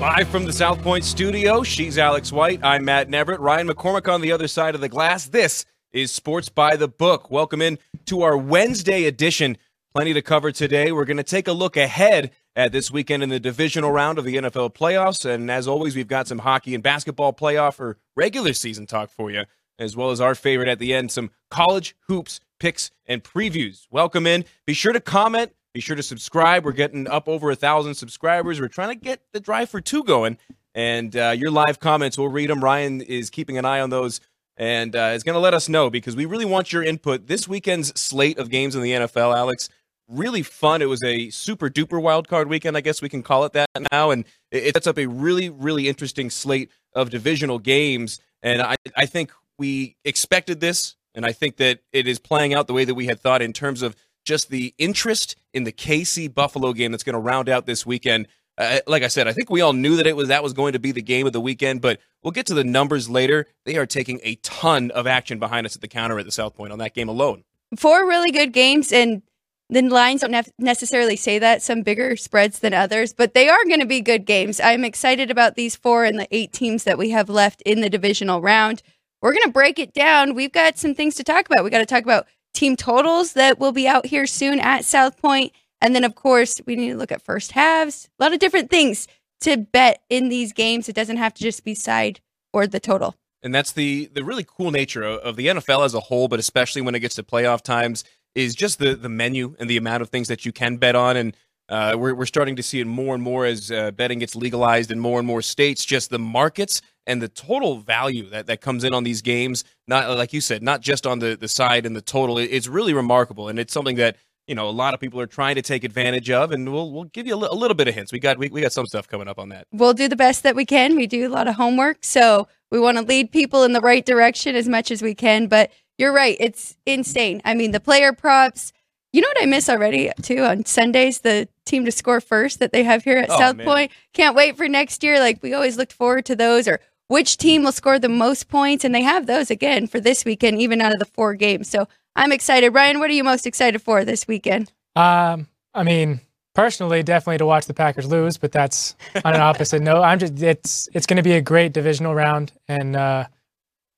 Live from the South Point studio, she's Alex White. I'm Matt Neverett. Ryan McCormick on the other side of the glass. This is Sports by the Book. Welcome in to our Wednesday edition. Plenty to cover today. We're going to take a look ahead at this weekend in the divisional round of the NFL playoffs. And as always, we've got some hockey and basketball playoff or regular season talk for you, as well as our favorite at the end, some college hoops picks and previews. Welcome in. Be sure to comment be sure to subscribe. We're getting up over a thousand subscribers. We're trying to get the drive for two going, and uh, your live comments, we'll read them. Ryan is keeping an eye on those and uh, is going to let us know because we really want your input. This weekend's slate of games in the NFL, Alex, really fun. It was a super duper wild card weekend, I guess we can call it that now, and it sets up a really really interesting slate of divisional games. And I I think we expected this, and I think that it is playing out the way that we had thought in terms of just the interest in the KC Buffalo game that's going to round out this weekend. Uh, like I said, I think we all knew that it was that was going to be the game of the weekend, but we'll get to the numbers later. They are taking a ton of action behind us at the counter at the South Point on that game alone. Four really good games, and the lines don't necessarily say that. Some bigger spreads than others, but they are going to be good games. I'm excited about these four and the eight teams that we have left in the divisional round. We're going to break it down. We've got some things to talk about. We got to talk about team totals that will be out here soon at South Point. And then, of course, we need to look at first halves, a lot of different things to bet in these games. It doesn't have to just be side or the total. And that's the the really cool nature of, the NFL as a whole, but especially when it gets to playoff times, is just the the menu and the amount of things that you can bet on. And uh, we're we're starting to see it more and more as uh, betting gets legalized in more and more states. Just the markets and the total value that, that comes in on these games, not like you said, not just on the, the side and the total, it's really remarkable. And it's something that, you know, a lot of people are trying to take advantage of, and we'll we'll give you a, li- a little bit of hints. We got we, we got some stuff coming up on that. We'll do the best that we can. We do a lot of homework, so we want to lead people in the right direction as much as we can. But you're right; it's insane. I mean, the player props. You know what I miss already too on Sundays? The team to score first that they have here at Oh, South man. Point. Can't wait for next year. Like we always looked forward to those, or which team will score the most points, and they have those again for this weekend, even out of the four games. So I'm excited. Ryan, what are you most excited for this weekend? Um, I mean, personally, definitely to watch the Packers lose, but that's on an opposite note. I'm just it's it's going to be a great divisional round and uh,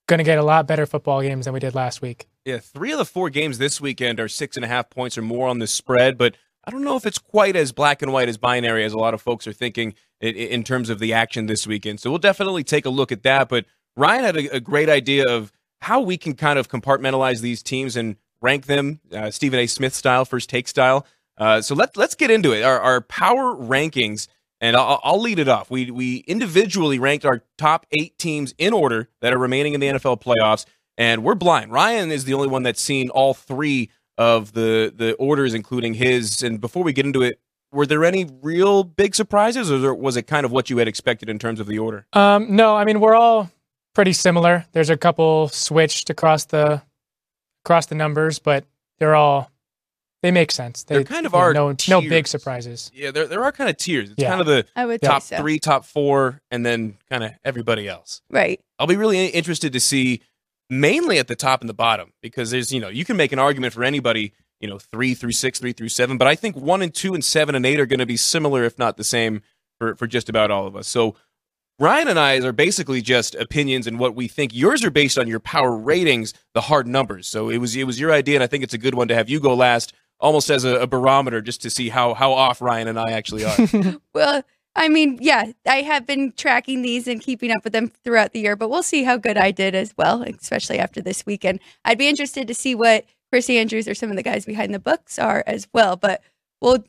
going to get a lot better football games than we did last week. Yeah, three of the four games this weekend are six and a half points or more on the spread, but I don't know if it's quite as black and white as binary as a lot of folks are thinking in, in terms of the action this weekend. So we'll definitely take a look at that. But Ryan had a, a great idea of how we can kind of compartmentalize these teams and rank them, uh, Stephen A. Smith style, first take style. Uh, so let, let's get into it. Our, our power rankings, and I'll, I'll lead it off. We, we individually ranked our top eight teams in order that are remaining in the NFL playoffs and we're blind. Ryan is the only one that's seen all three of the the orders, including his. And before we get into it, were there any real big surprises, or was it kind of what you had expected in terms of the order? Um, no, I mean we're all pretty similar. There's a couple switched across the across the numbers, but they're all they make sense. They They're kind of are know, our no no big surprises. Yeah, there there are kind of tiers. It's Yeah. kind of the I would top so. three, top four, and then kind of everybody else. Right. I'll be really interested to see mainly at the top and the bottom because there's you know you can make an argument for anybody you know three through six, three through seven, but I think one and two and seven and eight are going to be similar, if not the same, for for just about all of us. So Ryan and I are basically just opinions and what we think. Yours are based on your power ratings, the hard numbers. So it was it was your idea, and I think it's a good one to have you go last, almost as a, a barometer, just to see how how off Ryan and I actually are. Well, I mean, yeah, I have been tracking these and keeping up with them throughout the year, but we'll see how good I did as well, especially after this weekend. I'd be interested to see what Chris Andrews or some of the guys behind the books are as well. But well,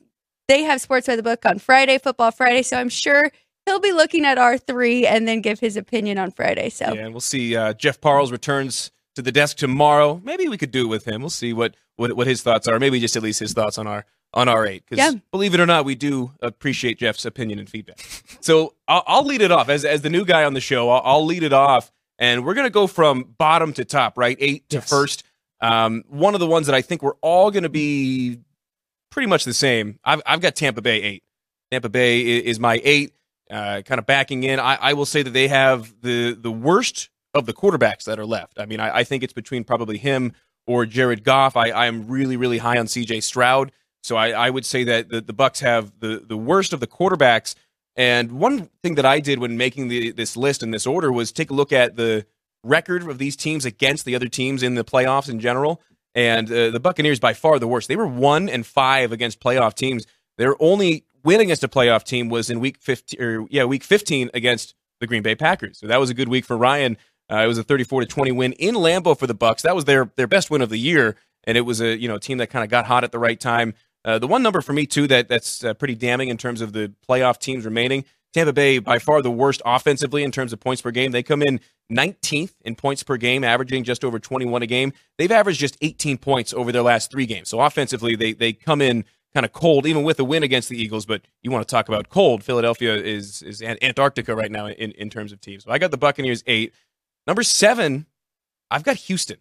they have Sports by the Book on Friday, Football Friday, so I'm sure he'll be looking at our three and then give his opinion on Friday. So Yeah, and we'll see. Uh, Jeff Parles returns to the desk tomorrow. Maybe we could do it with him. We'll see what, what, what his thoughts are. Maybe just at least his thoughts on our on our eight. Because Yeah. believe it or not, we do appreciate Jeff's opinion and feedback. so I'll, I'll lead it off as as the new guy on the show. I'll, I'll lead it off, and we're gonna go from bottom to top, right? Eight to Yes. first. Um, one of the ones that I think we're all gonna be pretty much the same. I've I've got Tampa Bay eight. Tampa Bay is my eight. Uh, kind of backing in, I, I will say that they have the the worst of the quarterbacks that are left. I mean, I, I think it's between probably him or Jared Goff. I, I am really really high on C.J. Stroud, so I, I would say that the, the Bucks have the the worst of the quarterbacks. And one thing that I did when making the, this list in this order was take a look at the record of these teams against the other teams in the playoffs in general. And uh, the Buccaneers by far the worst. They were one and five against playoff teams. Their only win against a playoff team was in week 15 or yeah, week 15 against the Green Bay Packers. So that was a good week for Ryan. Uh, it was a 34 to 20 win in Lambeau for the Bucks. That was their their best win of the year, and it was a you know team that kind of got hot at the right time. Uh, the one number for me too that that's uh, pretty damning in terms of the playoff teams remaining. Tampa Bay by far the worst offensively in terms of points per game. They come in 19th in points per game, averaging just over 21 a game. They've averaged just 18 points over their last three games. So offensively, they they come in kind of cold, even with a win against the Eagles. But you want to talk about cold? Philadelphia is is Antarctica right now in, in terms of teams. So I got the Buccaneers eight. Number seven, I've got Houston,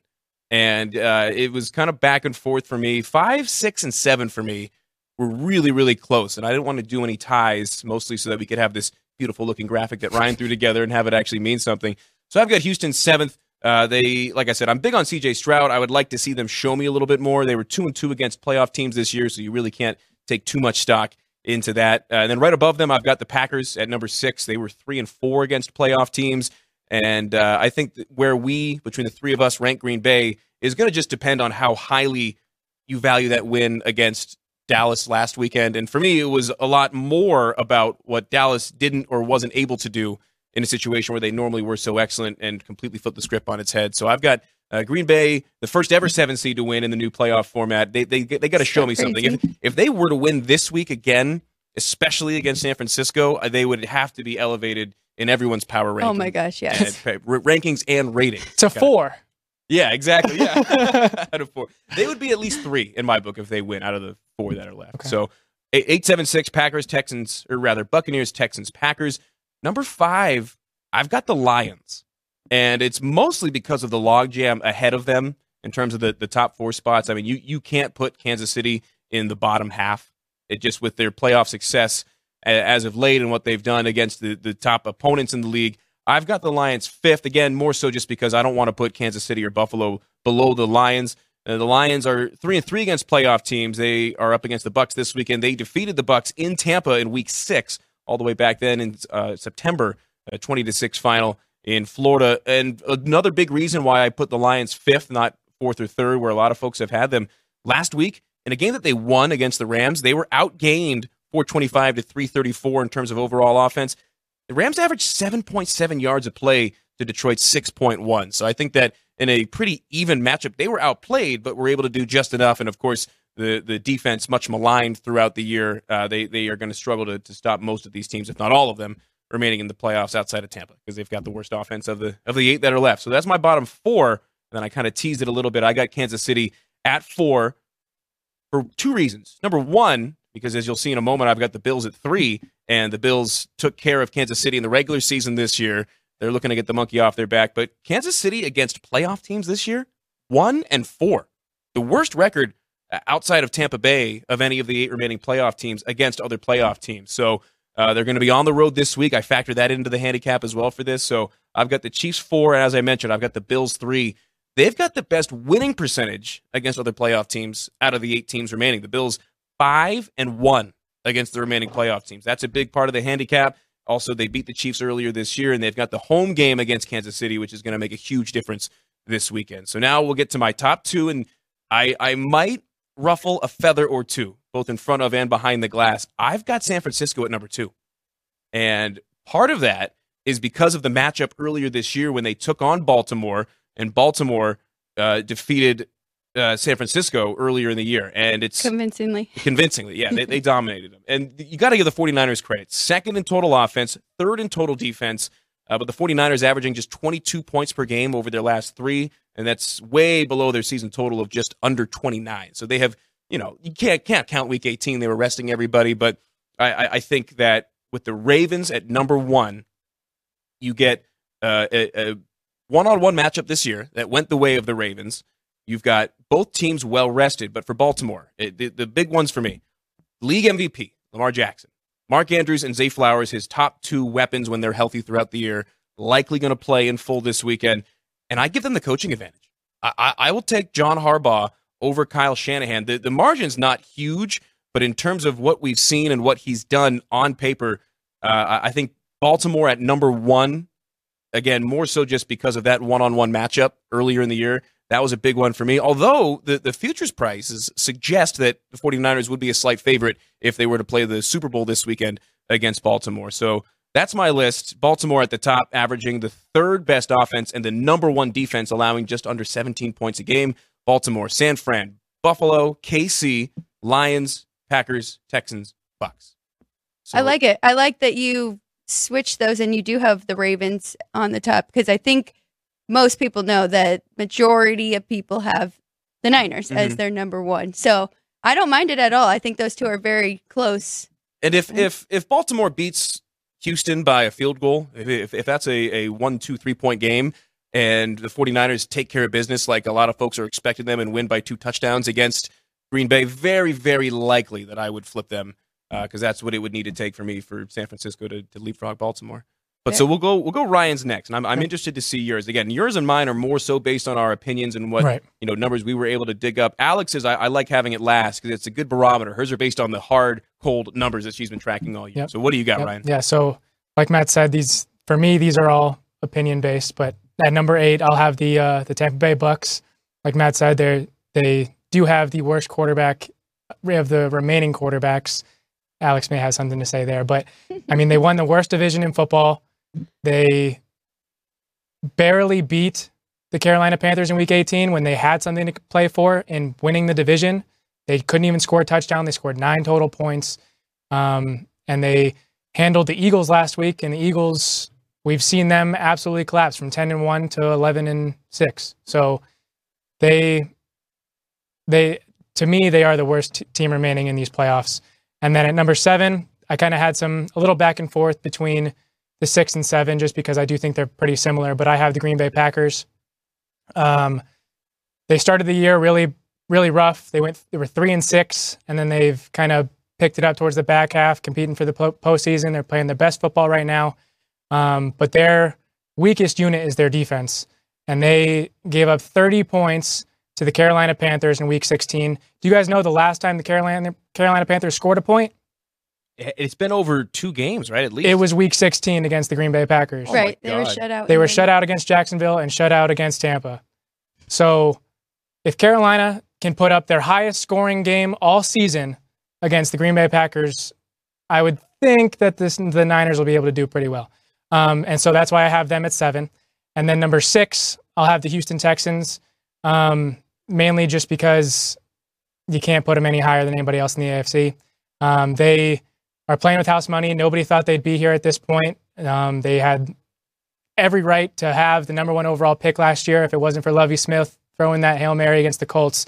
and uh, it was kind of back and forth for me. Five, six, and seven for me were really really close, and I didn't want to do any ties, mostly so that we could have this beautiful looking graphic that Ryan threw together and have it actually mean something. So I've got Houston seventh. Uh, they, like I said, I'm big on CJ Stroud. I would like to see them show me a little bit more. They were two and two against playoff teams this year, so you really can't take too much stock into that. Uh, and then right above them, I've got the Packers at number six. They were three and four against playoff teams, and uh, I think where we between the three of us rank Green Bay is going to just depend on how highly you value that win against Dallas last weekend. And for me, it was a lot more about what Dallas didn't or wasn't able to do in a situation where they normally were so excellent and completely flipped the script on its head. So I've got uh, Green Bay, the first ever seven seed to win in the new playoff format. They they they got to show me something. If if they were to win this week again, especially against San Francisco, uh, they would have to be elevated in everyone's power rankings. Oh my gosh, yes, and, rankings and ratings to four. Yeah, exactly. Yeah, out of four, they would be at least three in my book if they win out of the four that are left. Okay. So eight seven six Packers Texans, or rather Buccaneers Texans Packers. Number five, I've got the Lions. And it's mostly because of the logjam ahead of them in terms of the, the top four spots. I mean, you, you can't put Kansas City in the bottom half. It just with their playoff success as of late and what they've done against the, the top opponents in the league. I've got the Lions fifth, again, more so just because I don't want to put Kansas City or Buffalo below the Lions. Uh, the Lions are three and three against playoff teams. They are up against the Bucks this weekend. They defeated the Bucks in Tampa in Week Six all the way back then in uh, September, a 20 to 6 final in Florida. And another big reason why I put the Lions fifth, not fourth or third, where a lot of folks have had them last week in a game that they won against the Rams, they were outgained 425 to 334 in terms of overall offense. The Rams averaged 7.7 yards a play to Detroit's 6.1. So I think that in a pretty even matchup, they were outplayed, but were able to do just enough. And of course, the the defense much maligned throughout the year. Uh, they they are going to struggle to to stop most of these teams, if not all of them, remaining in the playoffs outside of Tampa because they've got the worst offense of the of the eight that are left. So that's my bottom four. And then I kind of teased it a little bit. I got Kansas City at four for two reasons. Number one, because as you'll see in a moment, I've got the Bills at three, and the Bills took care of Kansas City in the regular season this year. They're looking to get the monkey off their back. But Kansas City against playoff teams this year, one and four. The worst record outside of Tampa Bay of any of the eight remaining playoff teams against other playoff teams. So uh, they're going to be on the road this week. I factor that into the handicap as well for this. So I've got the Chiefs four, and as I mentioned, I've got the Bills three. They've got the best winning percentage against other playoff teams out of the eight teams remaining. The Bills five and one against the remaining playoff teams. That's a big part of the handicap. Also, they beat the Chiefs earlier this year, and they've got the home game against Kansas City, which is going to make a huge difference this weekend. So now we'll get to my top two, and I I might ruffle a feather or two, both in front of and behind the glass. I've got San Francisco at number two. And part of that is because of the matchup earlier this year when they took on Baltimore, and Baltimore uh, defeated uh, San Francisco earlier in the year. And it's convincingly. Convincingly, yeah. they, they dominated them. And you got to give the 49ers credit. Second in total offense, third in total defense. Uh, but the 49ers averaging just 22 points per game over their last three and that's way below their season total of just under 29. So they have, you know, you can't can't count Week 18. They were resting everybody, but I, I think that with the Ravens at number one, you get uh, a one-on-one matchup this year that went the way of the Ravens. You've got both teams well rested, but for Baltimore, it, the, the big ones for me, league MVP Lamar Jackson, Mark Andrews, and Zay Flowers, his top two weapons when they're healthy throughout the year, likely going to play in full this weekend and I give them the coaching advantage. I, I, I will take John Harbaugh over Kyle Shanahan. The, the margin's not huge, but in terms of what we've seen and what he's done on paper, Uh, I think Baltimore at number one, again, more so just because of that one on one matchup earlier in the year. That was a big one for me. Although the, the futures prices suggest that the 49ers would be a slight favorite if they were to play the Super Bowl this weekend against Baltimore. So that's my list. Baltimore at the top, averaging the third best offense and the number one defense, allowing just under 17 points a game. Baltimore, San Fran, Buffalo, KC, Lions, Packers, Texans, Bucks. So, I like it. I like that you switch those and you do have the Ravens on the top because I think most people know that majority of people have the Niners mm-hmm. as their number one. So I don't mind it at all. I think those two are very close. And if if if Baltimore beats Houston by a field goal, if if that's a, a one, two, three point game and the 49ers take care of business like a lot of folks are expecting them and win by two touchdowns against Green Bay, very, very likely that I would flip them because uh, that's what it would need to take for me for San Francisco to, to leapfrog Baltimore. But yeah. so we'll go we'll go Ryan's next, and I'm I'm interested to see yours. Again, yours and mine are more so based on our opinions and what right. you know numbers we were able to dig up. Alex's I, I like having it last because it's a good barometer. Hers are based on the hard cold numbers that she's been tracking all year. Yep. So what do you got, yep. Ryan? Yeah, so like Matt said, these for me these are all opinion based. But at number eight, I'll have the uh, the Tampa Bay Bucks. Like Matt said, they they do have the worst quarterback of the remaining quarterbacks. Alex may have something to say there, but I mean, they won the worst division in football. They barely beat the Carolina Panthers in Week 18 when they had something to play for in winning the division. They couldn't even score a touchdown. They scored nine total points, um, and they handled the Eagles last week. And the Eagles, we've seen them absolutely collapse from 10 and one to 11 and six. So they, they, to me, they are the worst t- team remaining in these playoffs. And then at number seven, I kind of had some a little back and forth between the six and seven, just because I do think they're pretty similar. But I have the Green Bay Packers. Um, they started the year really, really rough. They went, they were three and six, and then they've kind of picked it up towards the back half, competing for the postseason. They're playing their best football right now. Um, but their weakest unit is their defense, and they gave up 30 points to the Carolina Panthers in Week 16. Do you guys know the last time the Carolina Carolina Panthers scored a point? It's been over two games, right? At least it was Week 16 against the Green Bay Packers. Oh right, they were shut out. They were shut out against Jacksonville and shut out against Tampa. So, if Carolina can put up their highest scoring game all season against the Green Bay Packers, I would think that this, the Niners will be able to do pretty well. Um, and so that's why I have them at seven. And then number six, I'll have the Houston Texans. Um, mainly just because you can't put them any higher than anybody else in the AFC. Um, they are playing with house money. Nobody thought they'd be here at this point. Um, they had every right to have the number one overall pick last year if it wasn't for Lovie Smith throwing that Hail Mary against the Colts.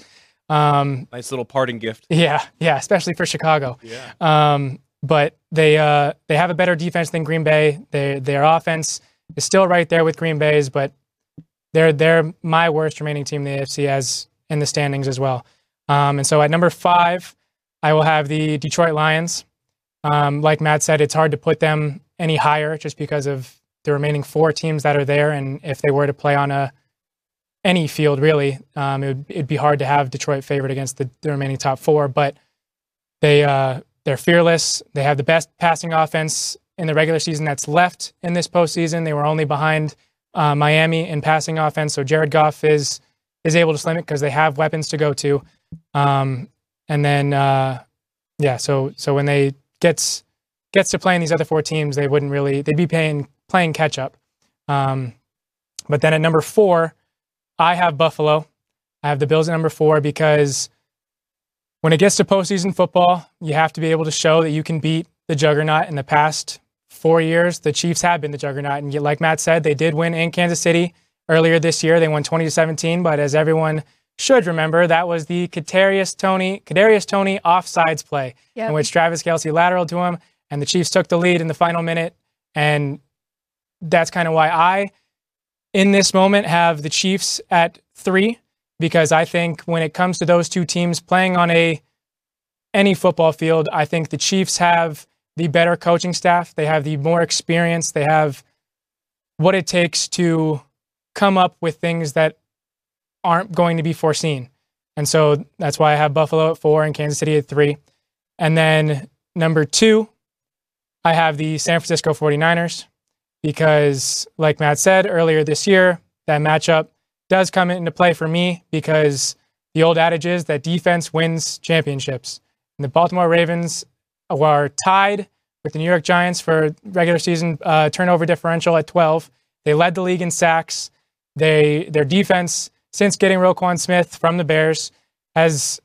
Um, nice little parting gift. Yeah, yeah, especially for Chicago. Yeah. Um, but they uh, they have a better defense than Green Bay. They, their offense is still right there with Green Bay's, but they're they're my worst remaining team in the AFC as in the standings as well. Um, and so at number five, I will have the Detroit Lions. Um, like Matt said, it's hard to put them any higher just because of the remaining four teams that are there. And if they were to play on a any field, really, um, it would it'd be hard to have Detroit favored against the, the remaining top four. But they uh, they're fearless. They have the best passing offense in the regular season that's left in this postseason. They were only behind uh, Miami in passing offense, so Jared Goff is is able to slim it because they have weapons to go to. Um, and then, uh, yeah, so so when they gets gets to playing these other four teams, they wouldn't really they'd be paying playing catch up. Um, but then at number four, I have Buffalo. I have the Bills at number four because when it gets to postseason football, you have to be able to show that you can beat the juggernaut. In the past four years, the Chiefs have been the juggernaut, and like Matt said, they did win in Kansas City earlier this year. They won 20 to 17, but as everyone should remember, that was the Kadarius Toney Kadarius Toney offsides play yep. in which Travis Kelce lateral to him, and the Chiefs took the lead in the final minute. And that's kind of why I, in this moment, have the Chiefs at three because I think when it comes to those two teams playing on a any football field, I think the Chiefs have the better coaching staff. They have the more experience. They have what it takes to come up with things that aren't going to be foreseen. And so that's why I have Buffalo at four and Kansas City at three. And then number two, I have the San Francisco 49ers because, like Matt said earlier this year, that matchup does come into play for me because the old adage is that defense wins championships. And the Baltimore Ravens are tied with the New York Giants for regular season uh, turnover differential at 12. They led the league in sacks. They their defense since getting Roquan Smith from the Bears has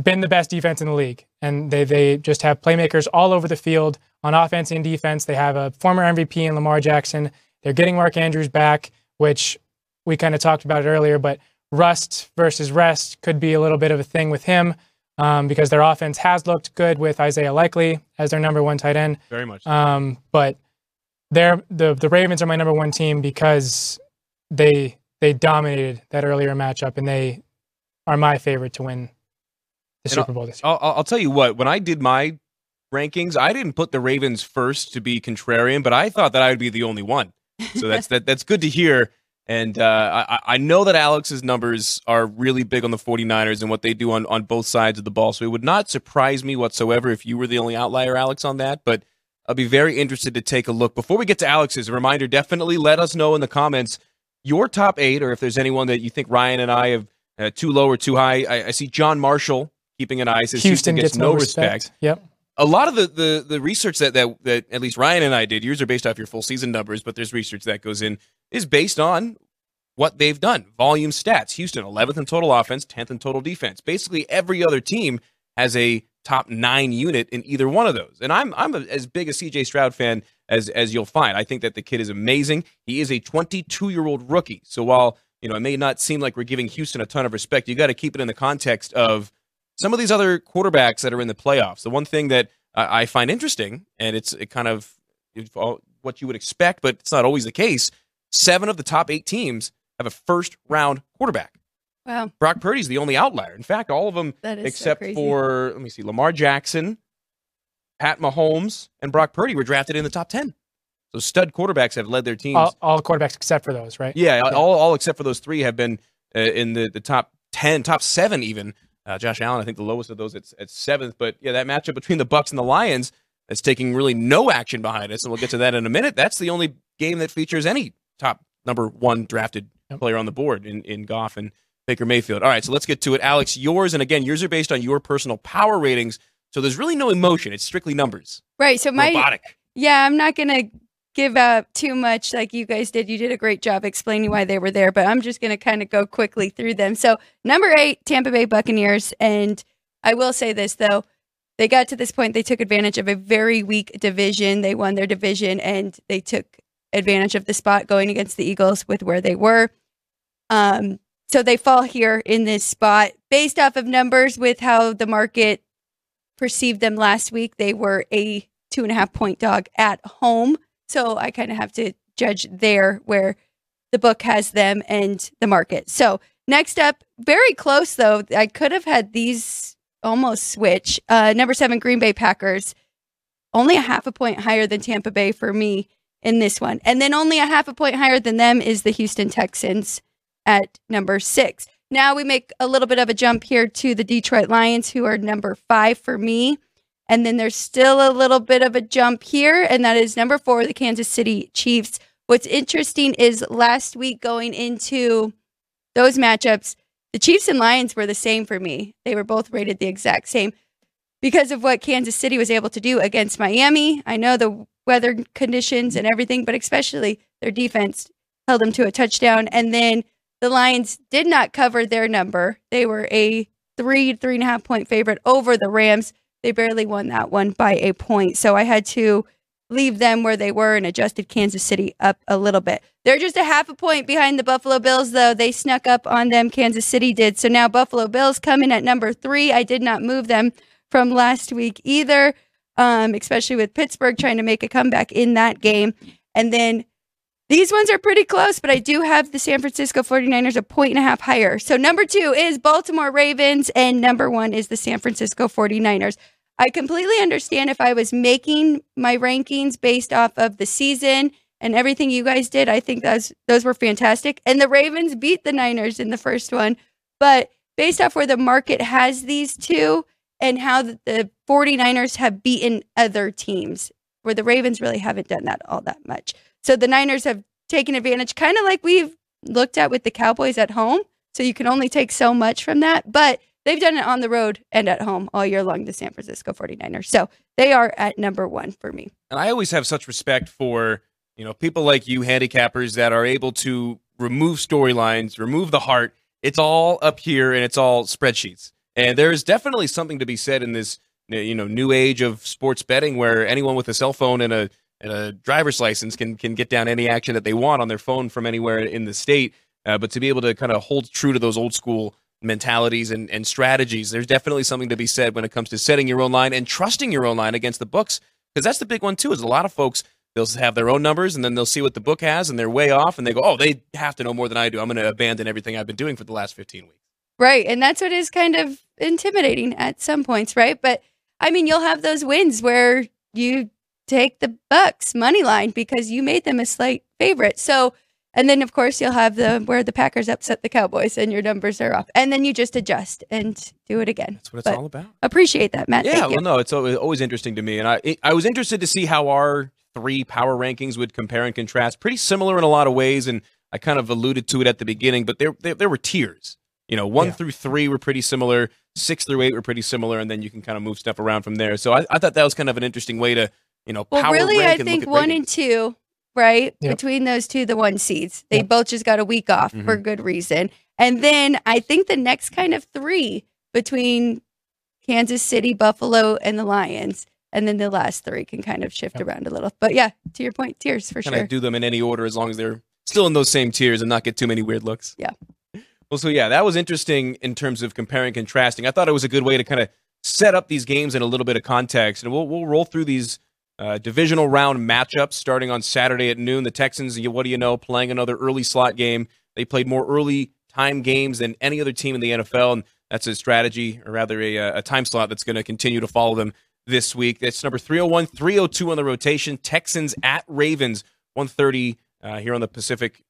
been the best defense in the league, and they they just have playmakers all over the field on offense and defense. They have a former MVP in Lamar Jackson. They're getting Mark Andrews back, which we kind of talked about it earlier, but rust versus rest could be a little bit of a thing with him um, because their offense has looked good with Isaiah Likely as their number one tight end. Very much. Um, but they're, the the Ravens are my number one team because they they dominated that earlier matchup and they are my favorite to win the And Super Bowl this year. I'll, I'll tell you what. When I did my rankings, I didn't put the Ravens first to be contrarian, but I thought that I would be the only one. So that's that. That's good to hear. And uh, I, I know that Alex's numbers are really big on the 49ers and what they do on, on both sides of the ball. So it would not surprise me whatsoever if you were the only outlier, Alex, on that. But I'll be very interested to take a look. Before we get to Alex's, a reminder definitely let us know in the comments your top eight, or if there's anyone that you think Ryan and I have uh, too low or too high. I, I see John Marshall keeping an eye, says Houston gets no respect. Yep. a lot of the, the, the research that, that that at least Ryan and I did, yours are based off your full season numbers, but there's research that goes in is based on what they've done. Volume stats. Houston, 11th in total offense, 10th in total defense. Basically, every other team has a top nine unit in either one of those. And I'm I'm a, as big a CJ Stroud fan as as you'll find. I think that the kid is amazing. He is a 22 year old rookie. So while you know it may not seem like we're giving Houston a ton of respect, you got to keep it in the context of some of these other quarterbacks that are in the playoffs. The one thing that I find interesting, and it's it kind of what you would expect, but it's not always the case. Seven of the top eight teams have a first round quarterback. Wow. Brock Purdy's the only outlier. In fact, all of them is so except for let me see, Lamar Jackson, Pat Mahomes, and Brock Purdy were drafted in the top ten. So stud quarterbacks have led their teams. All, all quarterbacks except for those, right? yeah, all all except for those three have been uh, in the, the top ten, top seven even. Uh, Josh Allen, I think the lowest of those at, at seventh. But yeah, that matchup between the Bucks and the Lions is taking really no action behind us, and we'll get to that in a minute. That's the only game that features any top number one drafted Yep. player on the board in in Goff and Baker Mayfield. All right, so let's get to it, Alex. Yours, and again, yours are based on your personal power ratings. So there's really no emotion; it's strictly numbers. Right. So my Robotic. yeah, I'm not gonna give up too much like you guys did. You did a great job explaining why they were there, but I'm just gonna kind of go quickly through them. So number eight, Tampa Bay Buccaneers, and I will say this though. They got to this point, they took advantage of a very weak division. They won their division and they took advantage of the spot going against the Eagles with where they were. Um, so they fall here in this spot based off of numbers with how the market perceived them last week. They were a two and a half point dog at home. So I kind of have to judge there where the book has them and the market. So next up, very close though. I could have had these almost switch. Uh, number seven, Green Bay Packers, only a half a point higher than Tampa Bay for me in this one. And then only a half a point higher than them is the Houston Texans at number six. Now we make a little bit of a jump here to the Detroit Lions, who are number five for me. And then there's still a little bit of a jump here, and that is number four, the Kansas City Chiefs. What's interesting is last week going into those matchups, the Chiefs and Lions were the same for me. They were both rated the exact same because of what Kansas City was able to do against Miami. I know the weather conditions and everything, but especially their defense held them to a touchdown. And then the Lions did not cover their number. They were a three, three and a half point favorite over the Rams. They barely won that one by a point. So I had to leave them where they were and adjusted Kansas City up a little bit. They're just a half a point behind the Buffalo Bills, though. They snuck up on them. Kansas City did. So now Buffalo Bills come in at number three. I did not move them from last week either, um, especially with Pittsburgh trying to make a comeback in that game. And then these ones are pretty close, but I do have the San Francisco 49ers a point and a half higher. So number two is Baltimore Ravens, and number one is the San Francisco 49ers. I completely understand if I was making my rankings based off of the season and everything you guys did. I think those those were fantastic. And the Ravens beat the Niners in the first one. But based off where the market has these two and how the, the 49ers have beaten other teams, where the Ravens really haven't done that all that much. So the Niners have taken advantage, kind of like we've looked at with the Cowboys at home. So you can only take so much from that, but they've done it on the road and at home all year long, the San Francisco 49ers. So they are at number one for me. And I always have such respect for, you know, people like you, handicappers, that are able to remove storylines, remove the heart. It's all up here and it's all spreadsheets. And there is definitely something to be said in this, you know, new age of sports betting where anyone with a cell phone and a and a driver's license can can get down any action that they want on their phone from anywhere in the state. Uh, but to be able to kind of hold true to those old school mentalities and, and strategies, there's definitely something to be said when it comes to setting your own line and trusting your own line against the books. Because that's the big one too. Is a lot of folks they'll have their own numbers and then they'll see what the book has and they're way off and they go, oh, they have to know more than I do. I'm going to abandon everything I've been doing for the last 15 weeks. Right, and that's what is kind of intimidating at some points, right? But I mean, you'll have those wins where you take the Bucks money line because you made them a slight favorite. So, and then of course you'll have the where the Packers upset the Cowboys and your numbers are off, and then you just adjust and do it again. That's what it's But all about. Appreciate that, Matt. Yeah, Thank you. well, no, it's always, always interesting to me, and I I was interested to see how our three power rankings would compare and contrast. Pretty similar in a lot of ways, and I kind of alluded to it at the beginning, but there there, there were tiers. You know, one Yeah. through three were pretty similar, six through eight were pretty similar, and then you can kind of move stuff around from there. So I, I thought that was kind of an interesting way to you know Well, power really, rank I and think one ratings. and two, right? Yep. Between those two, the one seeds, they Yep. both just got a week off for Mhm. good reason. And then I think the next kind of three between Kansas City, Buffalo, and the Lions. And then the last three can kind of shift Yep. around a little. But yeah, to your point, tiers for kind sure. of do them in any order as long as they're still in those same tiers and not get too many weird looks. Yeah. Well, so yeah, that was interesting in terms of comparing and contrasting. I thought it was a good way to kind of set up these games in a little bit of context, and we'll we'll roll through these uh, divisional round matchups starting on Saturday at noon. The Texans, what do you know, playing another early slot game. They played more early time games than any other team in the NFL, and that's a strategy, or rather a, a time slot that's going to continue to follow them this week. That's number 301, 302 on the rotation. Texans at Ravens, 130 uh, here on the Pacific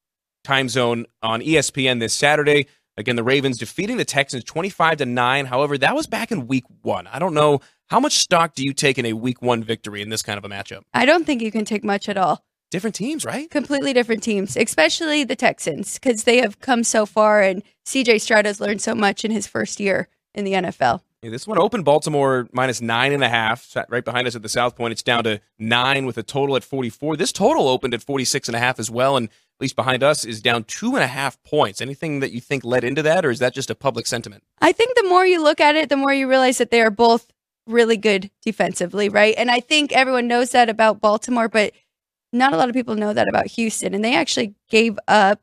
time zone on ESPN this Saturday. Again, the Ravens defeating the Texans 25 to 9. However, that was back in week one. I don't know how much stock do you take in a week one victory in this kind of a matchup? I don't think you can take much at all. Different teams, right? Completely different teams, especially the Texans, because they have come so far and CJ Stroud has learned so much in his first year in the NFL. Yeah, this one opened Baltimore minus nine and a half, right behind us at the South Point. It's down to nine with a total at 44. This total opened at 46 and a half as well, and at least behind us is down two and a half points. Anything that you think led into that, or is that just a public sentiment? I think the more you look at it, the more you realize that they are both really good defensively, right? And I think everyone knows that about Baltimore, but not a lot of people know that about Houston. And they actually gave up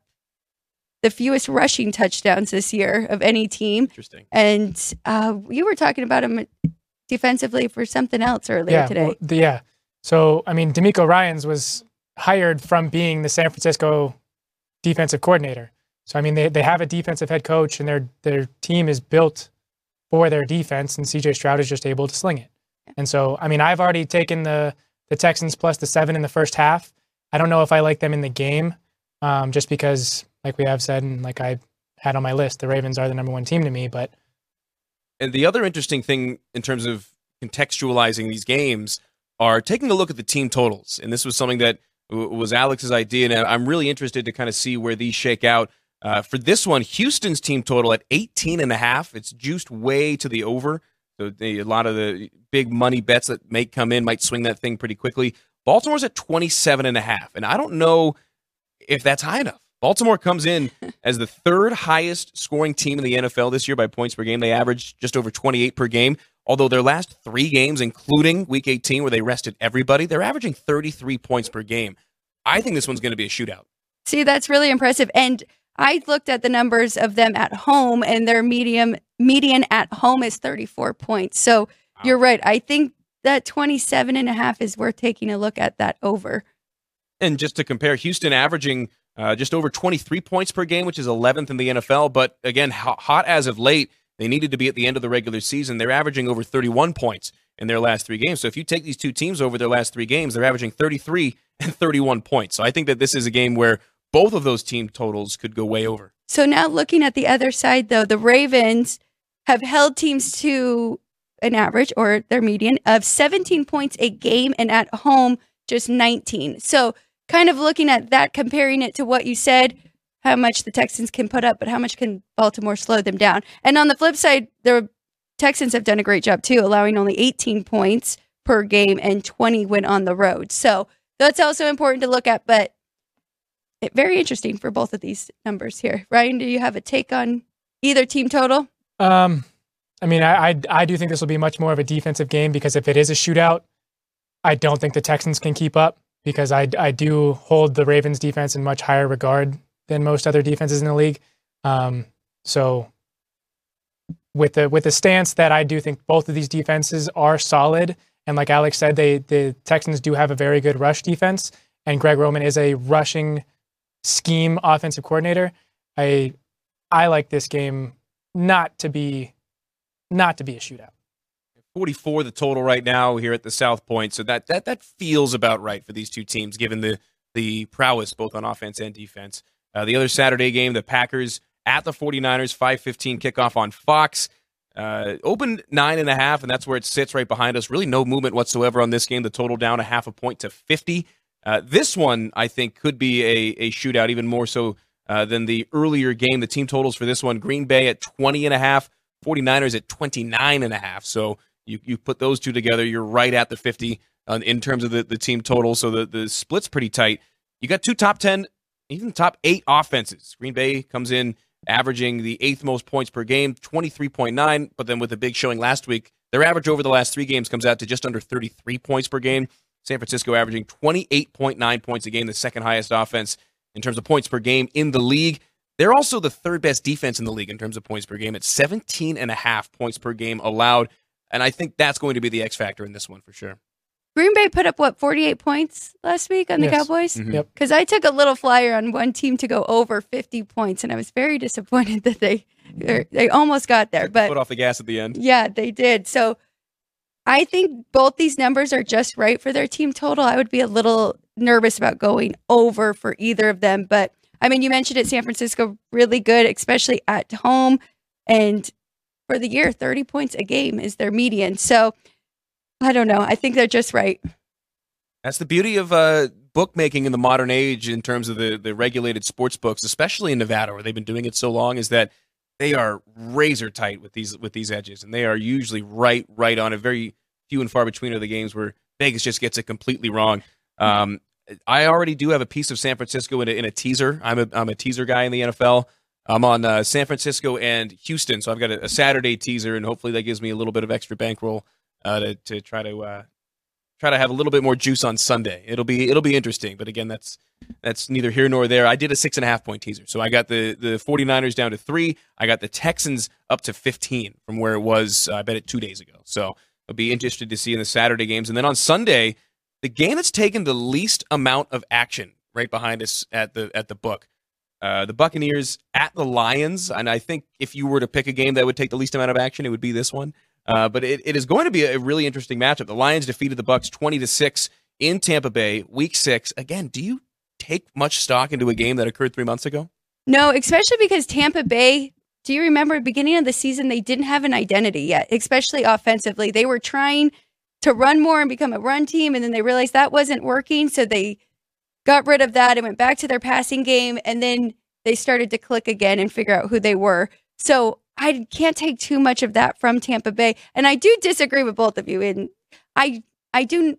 the fewest rushing touchdowns this year of any team. Interesting. And uh, you were talking about them defensively for something else earlier yeah, today. well, the- yeah. So I mean, DeMeco Ryans was hired from being the San Francisco defensive coordinator. So I mean, they, they have a defensive head coach, and their their team is built for their defense, and CJ Stroud is just able to sling it. And so I mean, I've already taken the the Texans plus the seven in the first half. I don't know if I like them in the game, um, just because, like we have said, and like I had on my list, the Ravens are the number one team to me. But And the other interesting thing in terms of contextualizing these games are taking a look at the team totals. And this was something that w- was Alex's idea, and I'm really interested to kind of see where these shake out. Uh, for this one, Houston's team total at 18 and a half. It's juiced way to the over. So a lot of the big money bets that may come in might swing that thing pretty quickly. Baltimore's at 27 and a half. And I don't know if that's high enough. Baltimore comes in as the third highest scoring team in the NFL this year by points per game. They averaged just over 28 per game. Although their last three games, including week 18, where they rested everybody, they're averaging 33 points per game. I think this one's going to be a shootout. See, that's really impressive. And I looked at the numbers of them at home, and their medium median at home is 34 points. So you're right. I think that 27 and a half is worth taking a look at that over. And just to compare, Houston averaging uh, just over 23 points per game, which is 11th in the NFL. But again, hot, hot as of late, they needed to be at the end of the regular season. They're averaging over 31 points in their last three games. So if you take these two teams over their last three games, they're averaging 33 and 31 points. So I think that this is a game where both of those team totals could go way over. So now looking at the other side, though, the Ravens have held teams to an average or their median of 17 points a game and at home just 19. So, kind of looking at that, comparing it to what you said, how much the Texans can put up, but how much can Baltimore slow them down? And on the flip side, the Texans have done a great job too, allowing only 18 points per game and 20 when on the road. So, that's also important to look at, but very interesting for both of these numbers here. Ryan, do you have a take on either team total? Um, I mean, I, I, I do think this will be much more of a defensive game because if it is a shootout, I don't think the Texans can keep up because I I do hold the Ravens defense in much higher regard than most other defenses in the league. Um, so with the with the stance that I do think both of these defenses are solid, and like Alex said, they the Texans do have a very good rush defense, and Greg Roman is a rushing scheme offensive coordinator. I I like this game not to be not to be a shootout. 44 the total right now here at the South Point. So that that that feels about right for these two teams given the the prowess both on offense and defense. Uh, the other Saturday game, the Packers at the 49ers, 5:15 kickoff on Fox. Uh, opened nine and a half, and that's where it sits right behind us. Really, no movement whatsoever on this game. The total down a half a point to 50. Uh, this one, I think, could be a, a shootout, even more so uh, than the earlier game. The team totals for this one: Green Bay at 20 and a half, 49ers at 29 and a half. So you, you put those two together, you're right at the 50 uh, in terms of the, the team total. So the, the split's pretty tight. You got two top 10, even top eight offenses. Green Bay comes in averaging the eighth most points per game, 23.9. But then with a big showing last week, their average over the last three games comes out to just under 33 points per game. San Francisco averaging 28.9 points a game, the second highest offense in terms of points per game in the league. They're also the third best defense in the league in terms of points per game at 17 and a half points per game allowed. And I think that's going to be the X factor in this one for sure. Green Bay put up what 48 points last week on the Yes. Cowboys? Mhm. Yep. Because I took a little flyer on one team to go over 50 points, and I was very disappointed that they they almost got there. But put off the gas at the end. yeah, they did. So I think both these numbers are just right for their team total. I would be a little nervous about going over for either of them. But I mean, you mentioned it, San Francisco really good, especially at home. And for the year, 30 points a game is their median. So I don't know. I think they're just right. That's the beauty of uh, bookmaking in the modern age in terms of the, the regulated sports books, especially in Nevada, where they've been doing it so long, is that they are razor tight with these with these edges, and they are usually right right on it. Very few and far between are the games where Vegas just gets it completely wrong. Um, I already do have a piece of San Francisco in a, in a teaser. I'm a I'm a teaser guy in the NFL. I'm on uh, San Francisco and Houston, so I've got a, a Saturday teaser, and hopefully that gives me a little bit of extra bankroll uh, to to try to uh, try to have a little bit more juice on Sunday. It'll be it'll be interesting, but again, that's that's neither here nor there. I did a six and a half point teaser, so I got the the 49ers down to three. I got the Texans up to 15 from where it was. uh, I bet it two days ago. So I'll be interested to see in the Saturday games, and then on Sunday, the game that's taken the least amount of action right behind us at the at the book. Uh, the Buccaneers at the Lions, and I think if you were to pick a game that would take the least amount of action, it would be this one. Uh, but it, it is going to be a really interesting matchup. The Lions defeated the Bucks twenty to six in Tampa Bay, Week Six. Again, do you take much stock into a game that occurred three months ago? No, especially because Tampa Bay, do you remember at the beginning of the season, they didn't have an identity yet, especially offensively. They were trying to run more and become a run team, and then they realized that wasn't working. So they got rid of that and went back to their passing game, and then they started to click again and figure out who they were. So I can't take too much of that from Tampa Bay. And I do disagree with both of you. And I I do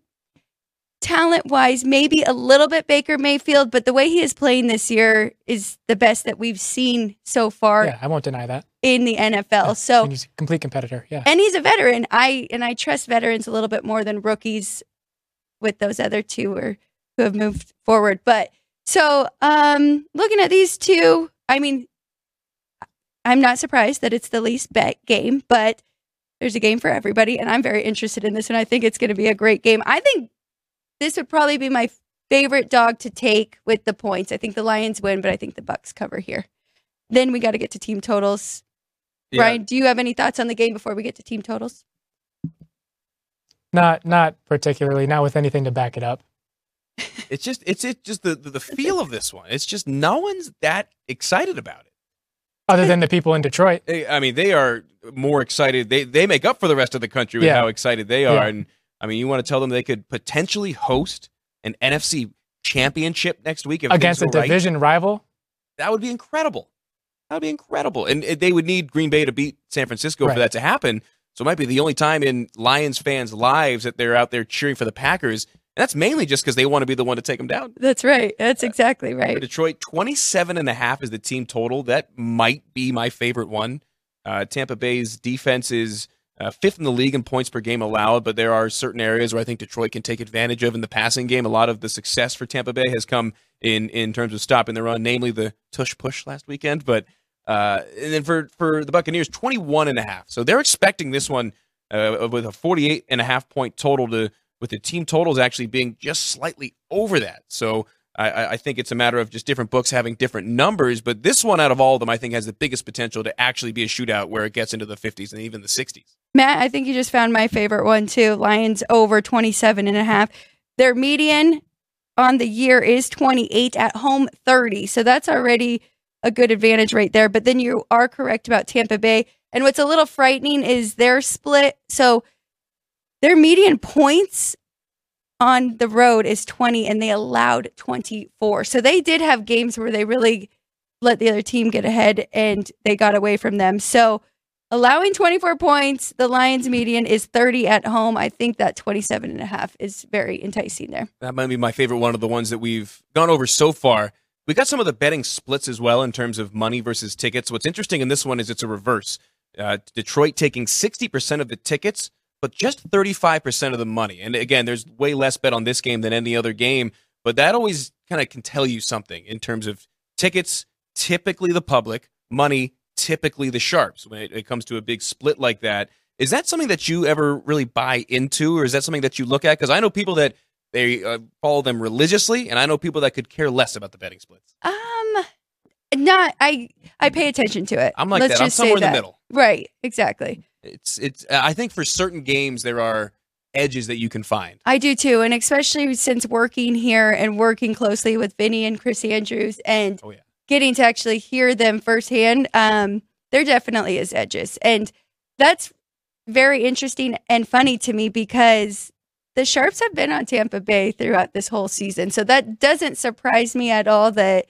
talent wise, maybe a little bit Baker Mayfield, but the way he is playing this year is the best that we've seen so far Yeah, I won't deny that. in the NFL. Yeah, So and he's a complete competitor. Yeah. and he's a veteran. I and I trust veterans a little bit more than rookies with those other two or who have moved forward. But so um looking at these two, I mean I'm not surprised that it's the least bet game, but there's a game for everybody and I'm very interested in this and I think it's going to be a great game. I think this would probably be my favorite dog to take with the points. I think the Lions win, but I think the Bucks cover here. Then we got to get to team totals. Yeah. Ryan, do you have any thoughts on the game before we get to team totals? Not not particularly. Not with anything to back it up. It's just it's it just the, the the feel of this one. It's just no one's that excited about it. Other than the people in Detroit. I mean, they are more excited. They they make up for the rest of the country with Yeah. how excited they are. Yeah. And I mean, you want to tell them they could potentially host an NFC championship next week if against a right? division rival. That would be incredible. That would be incredible. And they would need Green Bay to beat San Francisco Right. for that to happen. So it might be the only time in Lions fans' lives that they're out there cheering for the Packers. And that's mainly just because they want to be the one to take them down. That's right. That's exactly For right. Detroit, 27 and a half is the team total. That might be my favorite one. Uh, Tampa Bay's defense is uh, fifth in the league in points per game allowed, but there are certain areas where I think Detroit can take advantage of in the passing game. A lot of the success for Tampa Bay has come in in terms of stopping the run, namely the tush push last weekend. But uh, and then for for the Buccaneers, 21 and a half. So they're expecting this one uh, with a 48 and a half point total to with the team totals actually being just slightly over that. So I- I, think it's a matter of just different books having different numbers. But this one, out of all of them, I think has the biggest potential to actually be a shootout where it gets into the 50s and even the 60s. Matt, I think you just found my favorite one too. Lions over 27 and a half. Their median on the year is 28 at home 30. So that's already a good advantage right there. But then you are correct about Tampa Bay. And what's a little frightening is their split. So their median points on the road is 20 and they allowed 24. So they did have games where they really let the other team get ahead and they got away from them. So allowing 24 points, the Lions median is 30 at home. I think that 27 and a half is very enticing there. That might be my favorite one of the ones that we've gone over so far. We got some of the betting splits as well in terms of money versus tickets. What's interesting in this one is it's a reverse. Uh, Detroit taking 60% of the tickets, but just 35% of the money. And again, there's way less bet on this game than any other game, but that always kind of can tell you something in terms of tickets, typically the public, money, typically the sharps when it, it comes to a big split like that. Is that something that you ever really buy into, or is that something that you look at? Because I know people that they uh, follow them religiously, and I know people that could care less about the betting splits. Um, not I. I pay attention to it. I'm like Let's that. I'm just say somewhere in the that. middle. Right. Exactly. It's it's. uh, I think for certain games there are edges that you can find. I do too, and especially since working here and working closely with Vinny and Chris Andrews, and Oh, yeah. getting to actually hear them firsthand, um, there definitely is edges, and that's very interesting and funny to me because the Sharps have been on Tampa Bay throughout this whole season, so that doesn't surprise me at all that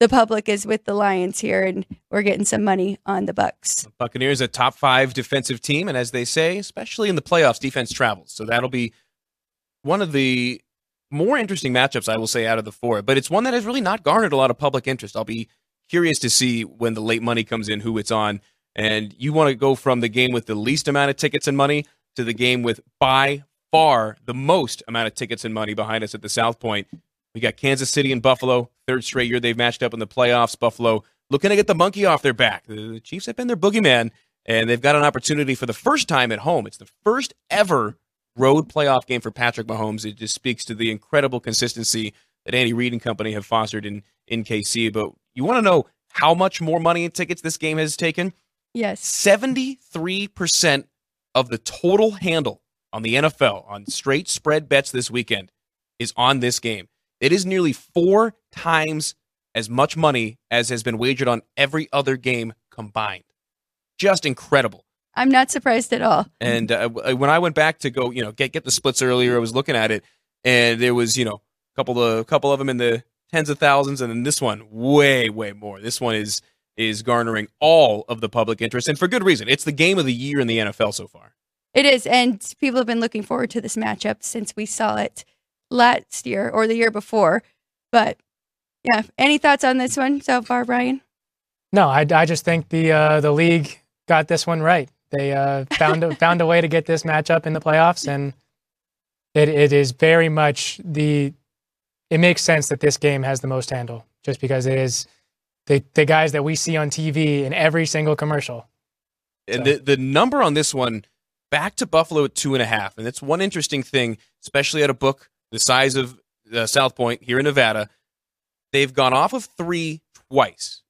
the public is with the Lions here, and we're getting some money on the Bucks. Buccaneers a top five defensive team, and as they say, especially in the playoffs, defense travels. So that'll be one of the more interesting matchups, I will say, out of the four. But it's one that has really not garnered a lot of public interest. I'll be curious to see when the late money comes in, who it's on. And you want to go from the game with the least amount of tickets and money to the game with by far the most amount of tickets and money behind us at the South Point. We got Kansas City and Buffalo, third straight year they've matched up in the playoffs. Buffalo looking to get the monkey off their back. The Chiefs have been their boogeyman, and they've got an opportunity for the first time at home. It's the first ever road playoff game for Patrick Mahomes. It just speaks to the incredible consistency that Andy Reid and company have fostered in, in KC. But you want to know how much more money in tickets this game has taken? Yes. 73% of the total handle on the NFL on straight spread bets this weekend is on this game. It is nearly four times as much money as has been wagered on every other game combined. Just incredible. I'm not surprised at all. And uh, when I went back to go, you know, get get the splits earlier, I was looking at it, and there was, you know, a couple of a couple of them in the tens of thousands, and then this one way way more. This one is is garnering all of the public interest, and for good reason. It's the game of the year in the NFL so far. It is, and people have been looking forward to this matchup since we saw it last year or the year before. But yeah, any thoughts on this one so far, Ryan? No, I, I just think the uh, the league got this one right. They uh, found a, found a way to get this matchup in the playoffs, and it it is very much the. It makes sense that this game has the most handle, just because it is the the guys that we see on TV in every single commercial. And So- the the number on this one back to Buffalo at two and a half, and it's one interesting thing, especially at a book the size of uh, South Point here in Nevada. They've gone off of three twice.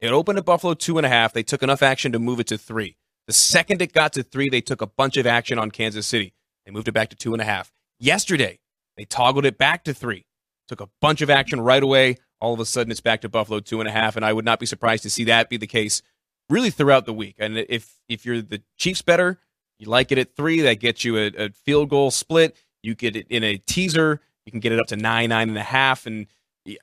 It opened at Buffalo two and a half. They took enough action to move it to three. The second it got to three, they took a bunch of action on Kansas City. They moved it back to two and a half. Yesterday, they toggled it back to three. Took a bunch of action right away. All of a sudden, it's back to Buffalo two and a half, and I would not be surprised to see that be the case really throughout the week. And if if you're the Chiefs better, you like it at three. That gets you a, a field goal split. You get it in a teaser. You can get it up to nine, nine and a half, and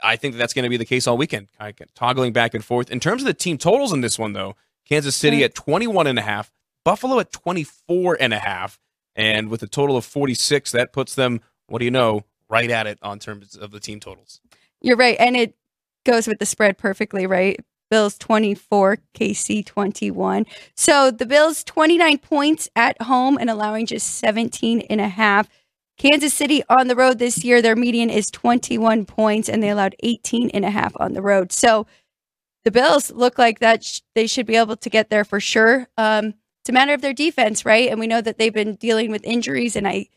I think that that's going to be the case all weekend, toggling back and forth. In terms of the team totals in this one, though, Kansas City mm. at 21 and a half, Buffalo at 24 and a half, and with a total of 46, that puts them, what do you know, right at it on terms of the team totals. You're right, and it goes with the spread perfectly, right? Bills 24, KC 21. So the Bills 29 points at home and allowing just 17 and a half. Kansas City on the road this year, their median is 21 points and they allowed 18 and a half on the road. So the Bills look like that sh- they should be able to get there for sure. Um, it's a matter of their defense, right? And we know that they've been dealing with injuries and I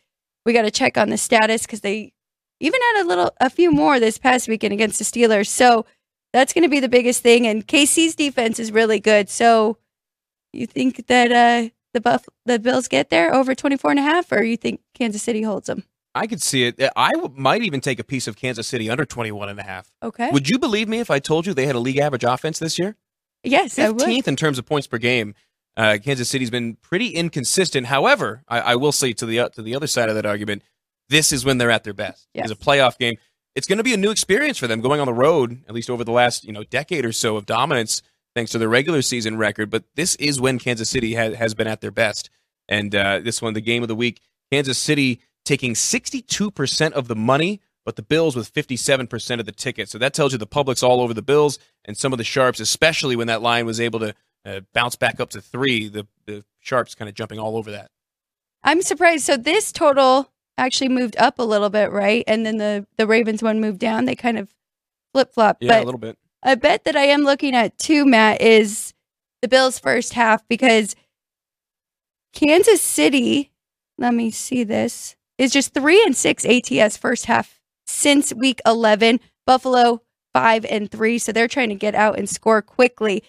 we got to check on the status cuz they even had a little a few more this past weekend against the Steelers. So that's going to be the biggest thing and KC's defense is really good. So you think that uh the Buff the Bills get there over 24 and a half or you think Kansas City holds them? I could see it. I w- might even take a piece of Kansas City under 21 and a half. Okay. Would you believe me if I told you they had a league average offense this year? Yes, 15th in terms of points per game. Uh, Kansas City's been pretty inconsistent. However, I, I, will say to the uh, to the other side of that argument, this is when they're at their best. Yes. It's a playoff game. It's going to be a new experience for them going on the road, at least over the last you know decade or so of dominance, thanks to their regular season record. But this is when Kansas City ha- has been at their best. And uh, this one, the game of the week, Kansas City taking 62% of the money, but the Bills with 57% of the ticket. So that tells you the public's all over the Bills and some of the Sharps, especially when that line was able to uh, bounce back up to three. The, the Sharps kind of jumping all over that. I'm surprised. So this total actually moved up a little bit, right? And then the, the Ravens one moved down. They kind of flip flop. Yeah, but a little bit. A bet that I am looking at too, Matt, is the Bills' first half because – Kansas City, let me see this, is just three and six ATS first half since week 11. Buffalo, five and three. So they're trying to get out and score quickly.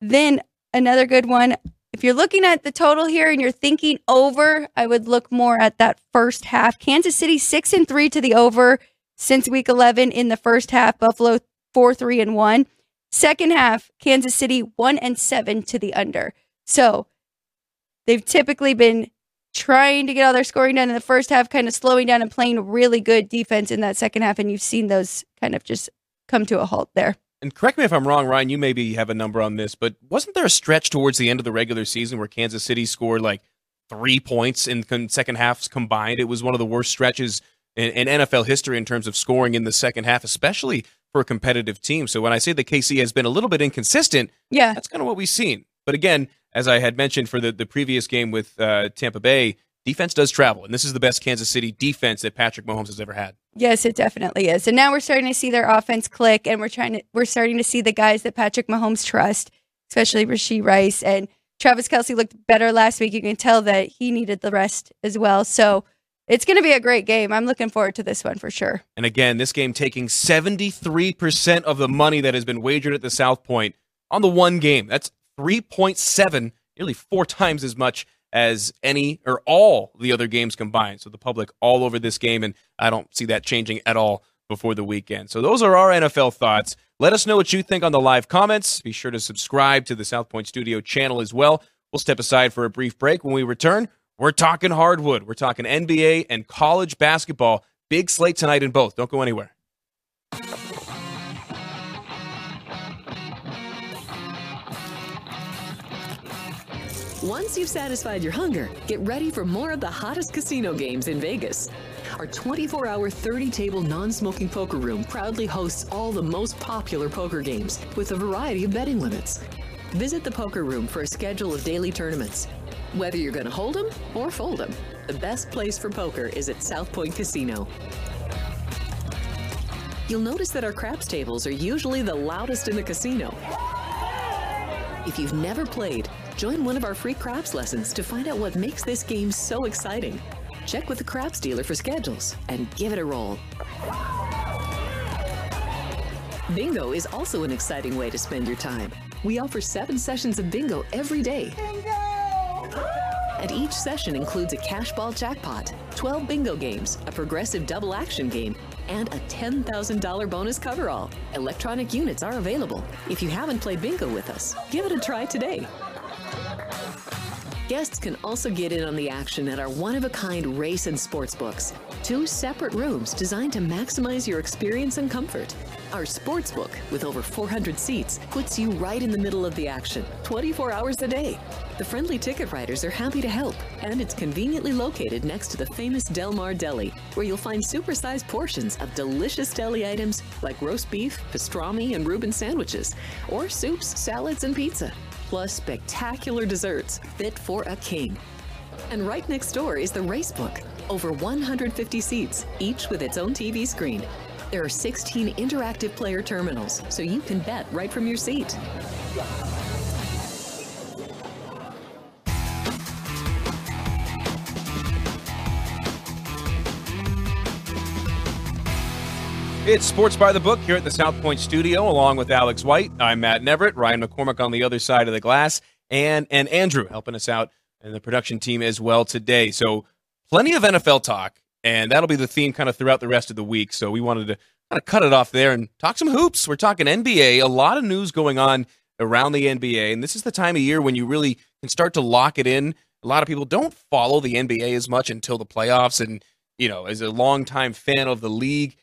Then another good one. If you're looking at the total here and you're thinking over, I would look more at that first half. Kansas City, six and three to the over since week 11 in the first half. Buffalo, four, three, and one. Second half, Kansas City, one and seven to the under. So They've typically been trying to get all their scoring done in the first half, kind of slowing down and playing really good defense in that second half. And you've seen those kind of just come to a halt there. And correct me if I'm wrong, Ryan, you maybe have a number on this, but wasn't there a stretch towards the end of the regular season where Kansas City scored like three points in second halves combined? It was one of the worst stretches in, in NFL history in terms of scoring in the second half, especially for a competitive team. So when I say the KC has been a little bit inconsistent, yeah, that's kind of what we've seen. But again, as I had mentioned for the, the previous game with uh, Tampa Bay, defense does travel, and this is the best Kansas City defense that Patrick Mahomes has ever had. Yes, it definitely is. And now we're starting to see their offense click, and we're trying to we're starting to see the guys that Patrick Mahomes trusts, especially Rashee Rice and Travis Kelce looked better last week. You can tell that he needed the rest as well. So it's going to be a great game. I'm looking forward to this one for sure. And again, this game taking 73% of the money that has been wagered at the South Point on the one game. That's 3.7, nearly four times as much as any or all the other games combined. So the public all over this game, and I don't see that changing at all before the weekend. So those are our NFL thoughts. Let us know what you think on the live comments. Be sure to subscribe to the South Point Studio channel as well. We'll step aside for a brief break. When we return, we're talking hardwood. We're talking NBA and college basketball. Big slate tonight in both. Don't go anywhere. Once you've satisfied your hunger, get ready for more of the hottest casino games in Vegas. Our 24 hour, 30 table non smoking poker room proudly hosts all the most popular poker games with a variety of betting limits. Visit the poker room for a schedule of daily tournaments. Whether you're going to hold them or fold them, the best place for poker is at South Point Casino. You'll notice that our craps tables are usually the loudest in the casino. If you've never played, Join one of our free craps lessons to find out what makes this game so exciting. Check with the craps dealer for schedules and give it a roll. Bingo is also an exciting way to spend your time. We offer seven sessions of bingo every day. Bingo! And each session includes a cash ball jackpot, 12 bingo games, a progressive double action game, and a $10,000 bonus coverall. Electronic units are available. If you haven't played bingo with us, give it a try today. Guests can also get in on the action at our one of a kind race and sports books. Two separate rooms designed to maximize your experience and comfort. Our sports book, with over 400 seats, puts you right in the middle of the action, 24 hours a day. The friendly ticket writers are happy to help, and it's conveniently located next to the famous Del Mar Deli, where you'll find supersized portions of delicious deli items like roast beef, pastrami, and Reuben sandwiches, or soups, salads, and pizza plus spectacular desserts fit for a king. And right next door is the Racebook. Over 150 seats, each with its own TV screen. There are 16 interactive player terminals, so you can bet right from your seat. It's Sports by the Book here at the South Point Studio, along with Alex White. I'm Matt Neverett, Ryan McCormick on the other side of the glass, and and Andrew helping us out and the production team as well today. So plenty of NFL talk, and that'll be the theme kind of throughout the rest of the week. So we wanted to kind of cut it off there and talk some hoops. We're talking NBA, a lot of news going on around the NBA, and this is the time of year when you really can start to lock it in. A lot of people don't follow the NBA as much until the playoffs, and you know, as a longtime fan of the league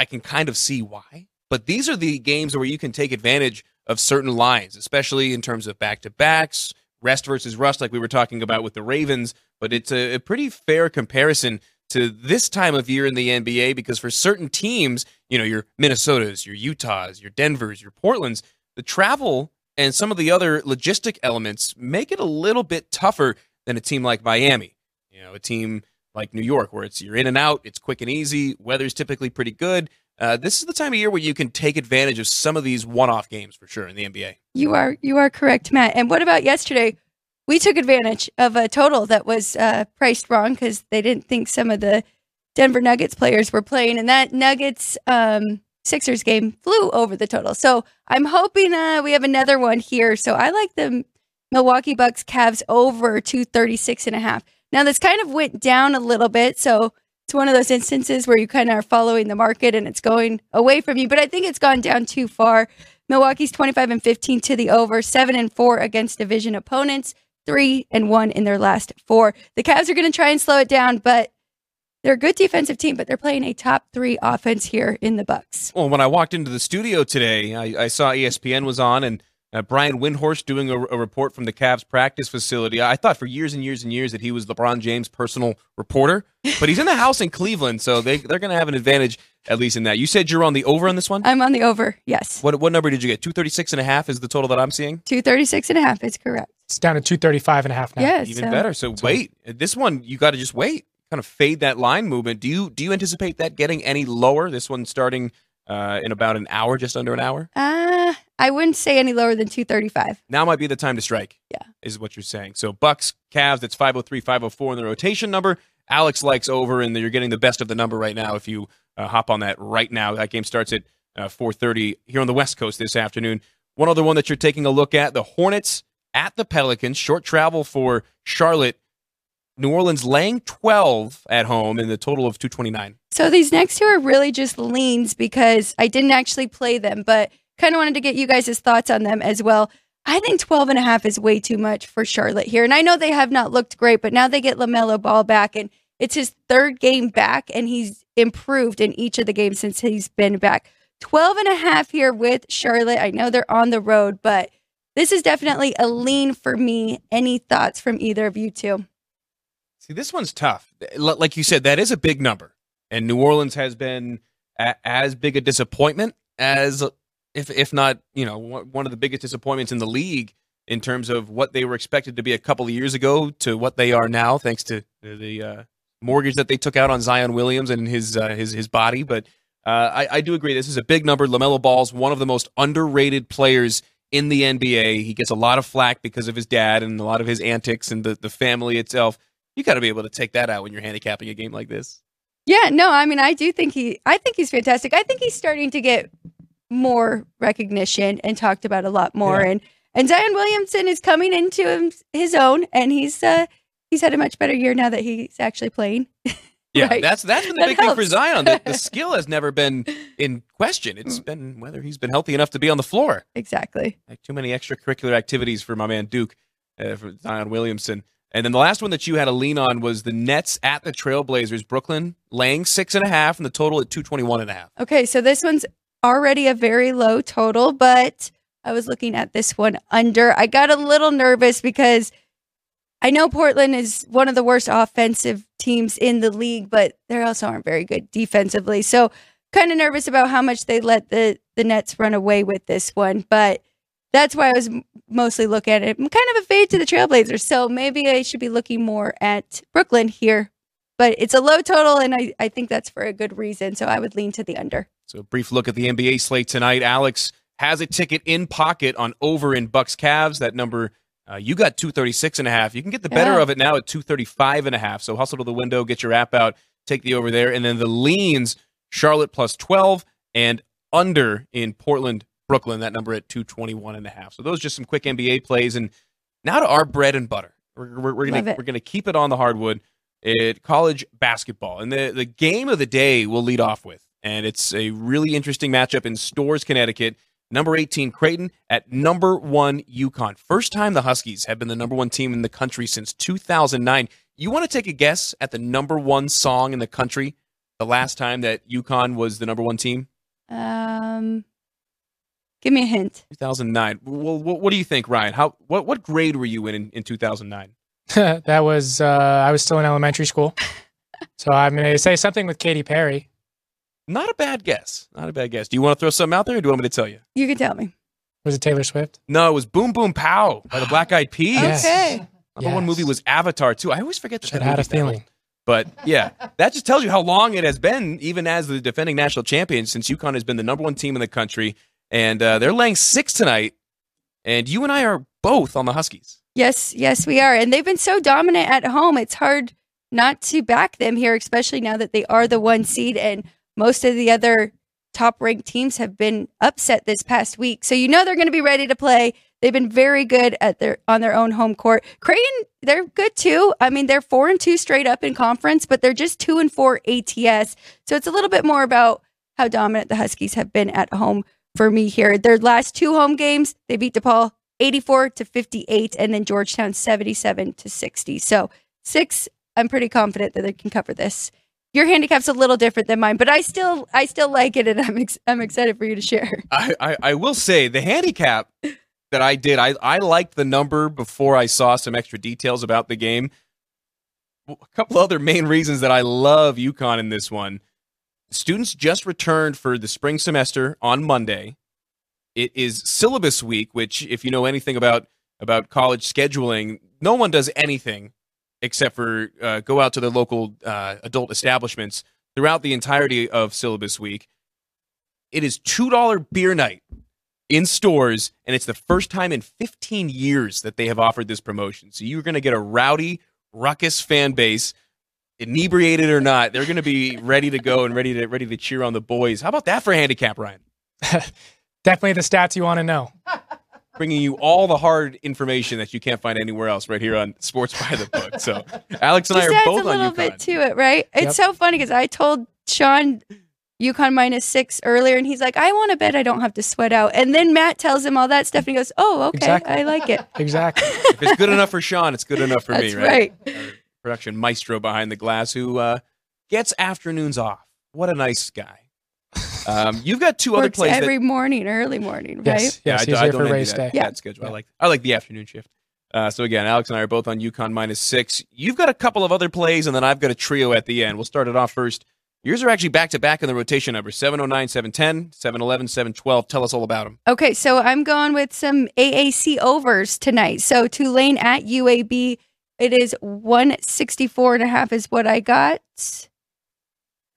I can kind of see why. But these are the games where you can take advantage of certain lines, especially in terms of back to backs, rest versus rust, like we were talking about with the Ravens. But it's a, a, pretty fair comparison to this time of year in the NBA because for certain teams, you know, your Minnesotas, your Utahs, your Denvers, your Portlands, the travel and some of the other logistic elements make it a little bit tougher than a team like Miami. You know, a team like New York, where it's you're in and out, it's quick and easy, weather's typically pretty good. Uh, this is the time of year where you can take advantage of some of these one-off games for sure in the NBA. You are you are correct, Matt. And what about yesterday? We took advantage of a total that was uh, priced wrong because they didn't think some of the Denver Nuggets players were playing, and that Nuggets um, Sixers game flew over the total. So I'm hoping uh, we have another one here. So I like the Milwaukee Bucks Cavs over 236 and a half. Now, this kind of went down a little bit. So it's one of those instances where you kind of are following the market and it's going away from you. But I think it's gone down too far. Milwaukee's 25 and 15 to the over, 7 and 4 against division opponents, 3 and 1 in their last four. The Cavs are going to try and slow it down, but they're a good defensive team, but they're playing a top three offense here in the Bucks. Well, when I walked into the studio today, I, I saw ESPN was on, and uh, Brian Windhorst doing a, a, report from the Cavs practice facility. I thought for years and years and years that he was LeBron James' personal reporter, but he's in the house in Cleveland, so they, they're going to have an advantage at least in that. You said you're on the over on this one? I'm on the over, yes. What, what number did you get? 236 and a half is the total that I'm seeing? 236 and a half is correct. It's down to 235 and a half now. Yeah, Even so. better. So, so wait, this one, you got to just wait. Kind of fade that line movement. Do you do you anticipate that getting any lower? This one starting uh, in about an hour, just under an hour? Uh, I wouldn't say any lower than 235. Now might be the time to strike. Yeah. Is what you're saying. So Bucks, Cavs, that's 503, 504 in the rotation number. Alex likes over, and you're getting the best of the number right now if you uh, hop on that right now. That game starts at uh, 4.30 here on the West Coast this afternoon. One other one that you're taking a look at, the Hornets at the Pelicans. Short travel for Charlotte. New Orleans laying 12 at home in the total of 229. So these next two are really just leans because I didn't actually play them, but kind of wanted to get you guys' thoughts on them as well. I think 12 and a half is way too much for Charlotte here. And I know they have not looked great, but now they get LaMelo Ball back and it's his third game back and he's improved in each of the games since he's been back. 12 and a half here with Charlotte. I know they're on the road, but this is definitely a lean for me. Any thoughts from either of you two? See, this one's tough. Like you said, that is a big number and New Orleans has been a, as big a disappointment as, if if not, you know, one of the biggest disappointments in the league in terms of what they were expected to be a couple of years ago to what they are now, thanks to the uh, mortgage that they took out on Zion Williams and his uh, his his body. But uh, I, I do agree, this is a big number. LaMelo Ball's one of the most underrated players in the NBA. He gets a lot of flack because of his dad and a lot of his antics and the, the family itself. You got to be able to take that out when you're handicapping a game like this. Yeah, no, I mean, I do think he, I think he's fantastic. I think he's starting to get more recognition and talked about a lot more. Yeah. And and Zion Williamson is coming into his own, and he's uh he's had a much better year now that he's actually playing. Yeah, Right. that's that's been the That big thing for. Zion. The, the skill has never been in question. It's been whether he's been healthy enough to be on the floor. Exactly. Like too many extracurricular activities for my man Duke, uh, for Zion Williamson. And then the last one that you had a lean on was the Nets at the Trailblazers. Brooklyn laying six and a half, and the total at two twenty one and a half. Okay, so this one's already a very low total, but I was looking at this one under. I got a little nervous because I know Portland is one of the worst offensive teams in the league, but they also aren't very good defensively. So kind of nervous about how much they let the the Nets run away with this one, but that's why I was mostly looking at it. I'm kind of a fade to the Trailblazers, so maybe I should be looking more at Brooklyn here. But it's a low total, and I, I think that's for a good reason. So I would lean to the under. So a brief look at the NBA slate tonight. Alex has a ticket in pocket on over in Bucks Cavs. That number uh, you got 236 and a half. You can get the better Yeah. of it now at 235 and a half. So hustle to the window, get your app out, take the over there. And then the leans, Charlotte plus 12 and under in Portland, Brooklyn, that number at 221 and a half. So those are just some quick NBA plays. And now to our bread and butter. We're, we're, we're gonna we're gonna keep it on the hardwood at college basketball. And the, the game of the day we'll lead off with. And it's a really interesting matchup in Storrs, Connecticut. Number 18, Creighton at number one, UConn. First time the Huskies have been the number one team in the country since 2009. You want to take a guess at the number one song in the country the last time that UConn was the number one team? Um, give me a hint. 2009. Well, what, what do you think, Ryan? How what, what grade were you in in, in 2009? that was uh, I was still in elementary school, so I'm going to say something with Katy Perry. Not a bad guess. Not a bad guess. Do you want to throw something out there or do you want me to tell you? You can tell me. Was it Taylor Swift? No, it was Boom Boom Pow by the Black Eyed Peas. Yes. Okay. Number one movie was Avatar too. I always forget that. Should that have had a movie's that old. feeling. But yeah, that just tells you how long it has been, even as the defending national champion, since UConn has been the number one team in the country. And uh, they're laying six tonight. And you and I are both on the Huskies. Yes, yes, we are. And they've been so dominant at home. It's hard not to back them here, especially now that they are the one seed and most of the other top ranked teams have been upset this past week. So you know they're going to be ready to play. They've been very good at their on their own home court. Creighton, they're good too. I mean, they're four and two straight up in conference, but they're just two and four ATS. So it's a little bit more about how dominant the Huskies have been at home for me here. Their last two home games, they beat DePaul 84 to 58 and then Georgetown 77 to 60. So, 6 I'm pretty confident that they can cover this. Your handicap's a little different than mine, but I still I still like it and I'm ex- I'm excited for you to share. I, I, I will say the handicap that I did, I, I liked the number before I saw some extra details about the game. A couple other main reasons that I love UConn in this one. Students just returned for the spring semester on Monday. It is syllabus week, which, if you know anything about about college scheduling, no one does anything except for uh, go out to their local uh, adult establishments throughout the entirety of syllabus week. It is two dollar beer night in Storrs, and it's the first time in 15 years that they have offered this promotion. So you're going to get a rowdy, ruckus fan base, inebriated or not. They're going to be ready to go and ready to ready to cheer on the boys. How about that for a handicap, Ryan? Definitely the stats you want to know. Bringing you all the hard information that you can't find anywhere else, right here on Sports by the Book. So Alex and Just I are adds both a little bit to it, right? It's Yep. so funny because I told Sean UConn minus six earlier, and he's like, "I want to bet I don't have to sweat out." And then Matt tells him all that stuff, and he goes, "Oh, okay, Exactly. I like it." Exactly. if it's good enough for Sean, it's good enough for me, right? right. Production maestro behind the glass who uh, gets afternoons off. What a nice guy. Um, you've got two other Works plays. that- every morning, early morning, right? Yes. yeah, Yes. I, he's do- I here don't for race that, day. Yeah. that schedule. I like I like the afternoon shift. Uh, so again, Alex and I are both on UConn minus six. You've got a couple of other plays, and then I've got a trio at the end. We'll start it off first. Yours are actually back to back in the rotation number 709, 710, 711, 712. Tell us all about them. Okay, so I'm going with some AAC overs tonight. So Tulane at UAB, it is 164 and a half is what I got.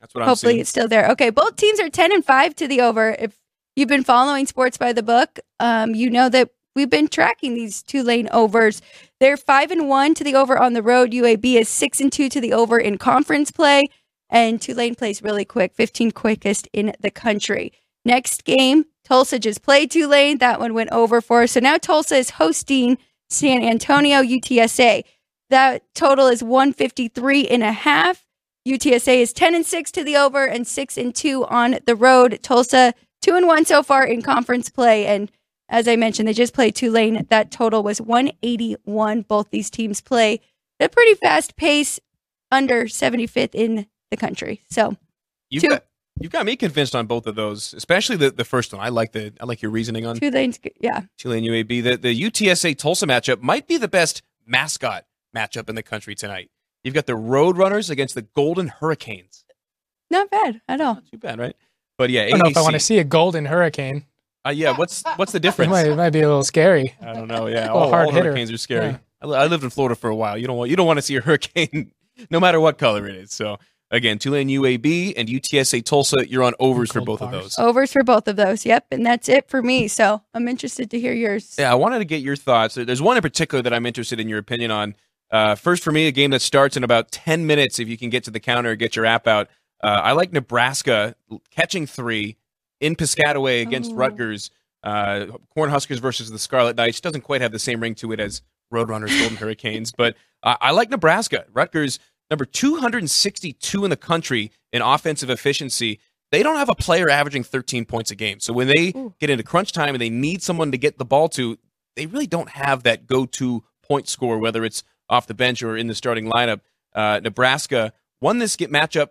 That's what I'm Hopefully it's still there. Okay, both teams are 10 and 5 to the over. If you've been following sports by the book, um, you know that we've been tracking these Tulane overs. They're 5 and 1 to the over on the road. UAB is 6 and 2 to the over in conference play. And Tulane plays really quick, 15 quickest in the country. Next game, Tulsa just played Tulane. That one went over for us. So now Tulsa is hosting San Antonio UTSA. That total is 153 and a half. UTSA is 10 and 6 to the over and 6 and 2 on the road. Tulsa 2 and 1 so far in conference play and as I mentioned, they just played Tulane. That total was 181. Both these teams play at a pretty fast pace, under 75th in the country. So, You've two, got, you've got me convinced on both of those, especially the, the first one. I like the I like your reasoning on Tulane. yeah. Tulane UAB. The the UTSA Tulsa matchup might be the best mascot matchup in the country tonight. You've got the Roadrunners against the Golden Hurricanes. Not bad at all. Not too bad, right? But yeah, I don't know if I want to see a golden hurricane. Uh, yeah, what's what's the It difference? might, it might be a little scary. I don't know. Yeah, all, hard all hitter. hurricanes are scary. Yeah. I, I lived in Florida for a while. You don't want you don't want to see a hurricane, no matter what color it is. So again, Tulane UAB and UTSA Tulsa, you're on overs for Cold both of those. Overs for both of those. Yep. And that's it for me. So I'm interested to hear yours. Yeah, I wanted to get your thoughts. There's one in particular that I'm interested in your opinion on. Uh, first, for me, a game that starts in about 10 minutes if you can get to the counter get your app out. Uh, I like Nebraska catching three in Piscataway against Oh. Rutgers. Uh, Cornhuskers versus the Scarlet Knights doesn't quite have the same ring to it as Roadrunners, Golden Hurricanes, but uh, I like Nebraska. Rutgers, number 262 in the country in offensive efficiency. They don't have a player averaging 13 points a game. So when they Ooh. get into crunch time and they need someone to get the ball to, they really don't have that go-to point score, whether it's off the bench or in the starting lineup. Uh, Nebraska won this get matchup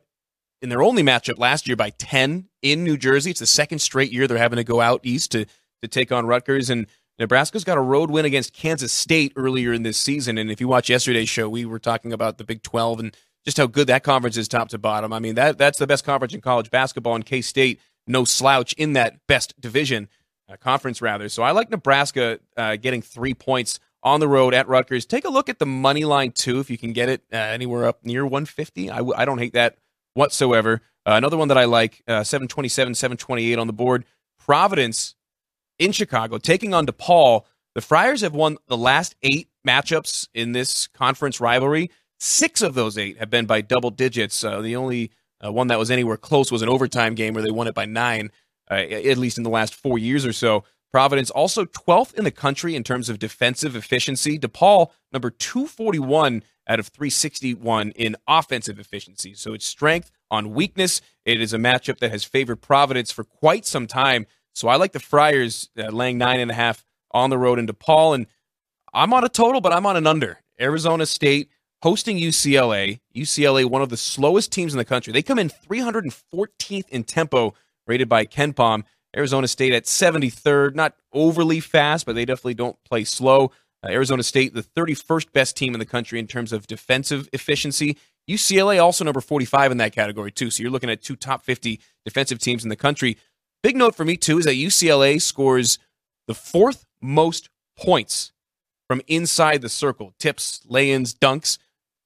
in their only matchup last year by 10 in New Jersey. It's the second straight year they're having to go out east to, to take on Rutgers. And Nebraska's got a road win against Kansas State earlier in this season. And if you watch yesterday's show, we were talking about the Big 12 and just how good that conference is top to bottom. I mean, that that's the best conference in college basketball, and K State, no slouch in that best division, uh, conference rather. So I like Nebraska uh, getting three points on the road at Rutgers. Take a look at the money line, too, if you can get it uh, anywhere up near 150. I, w- I don't hate that whatsoever. Uh, another one that I like, uh, 727, 728 on the board. Providence in Chicago taking on DePaul. The Friars have won the last eight matchups in this conference rivalry. Six of those eight have been by double digits. Uh, the only uh, one that was anywhere close was an overtime game where they won it by nine, uh, at least in the last four years or so. Providence also 12th in the country in terms of defensive efficiency. DePaul, number 241 out of 361 in offensive efficiency. So it's strength on weakness. It is a matchup that has favored Providence for quite some time. So I like the Friars uh, laying nine and a half on the road in DePaul. And I'm on a total, but I'm on an under. Arizona State hosting UCLA. UCLA, one of the slowest teams in the country. They come in 314th in tempo, rated by KenPom. Arizona State at 73rd, not overly fast, but they definitely don't play slow. Uh, Arizona State, the 31st best team in the country in terms of defensive efficiency. UCLA also number 45 in that category too. So you're looking at two top 50 defensive teams in the country. Big note for me too is that UCLA scores the fourth most points from inside the circle, tips, lay-ins, dunks.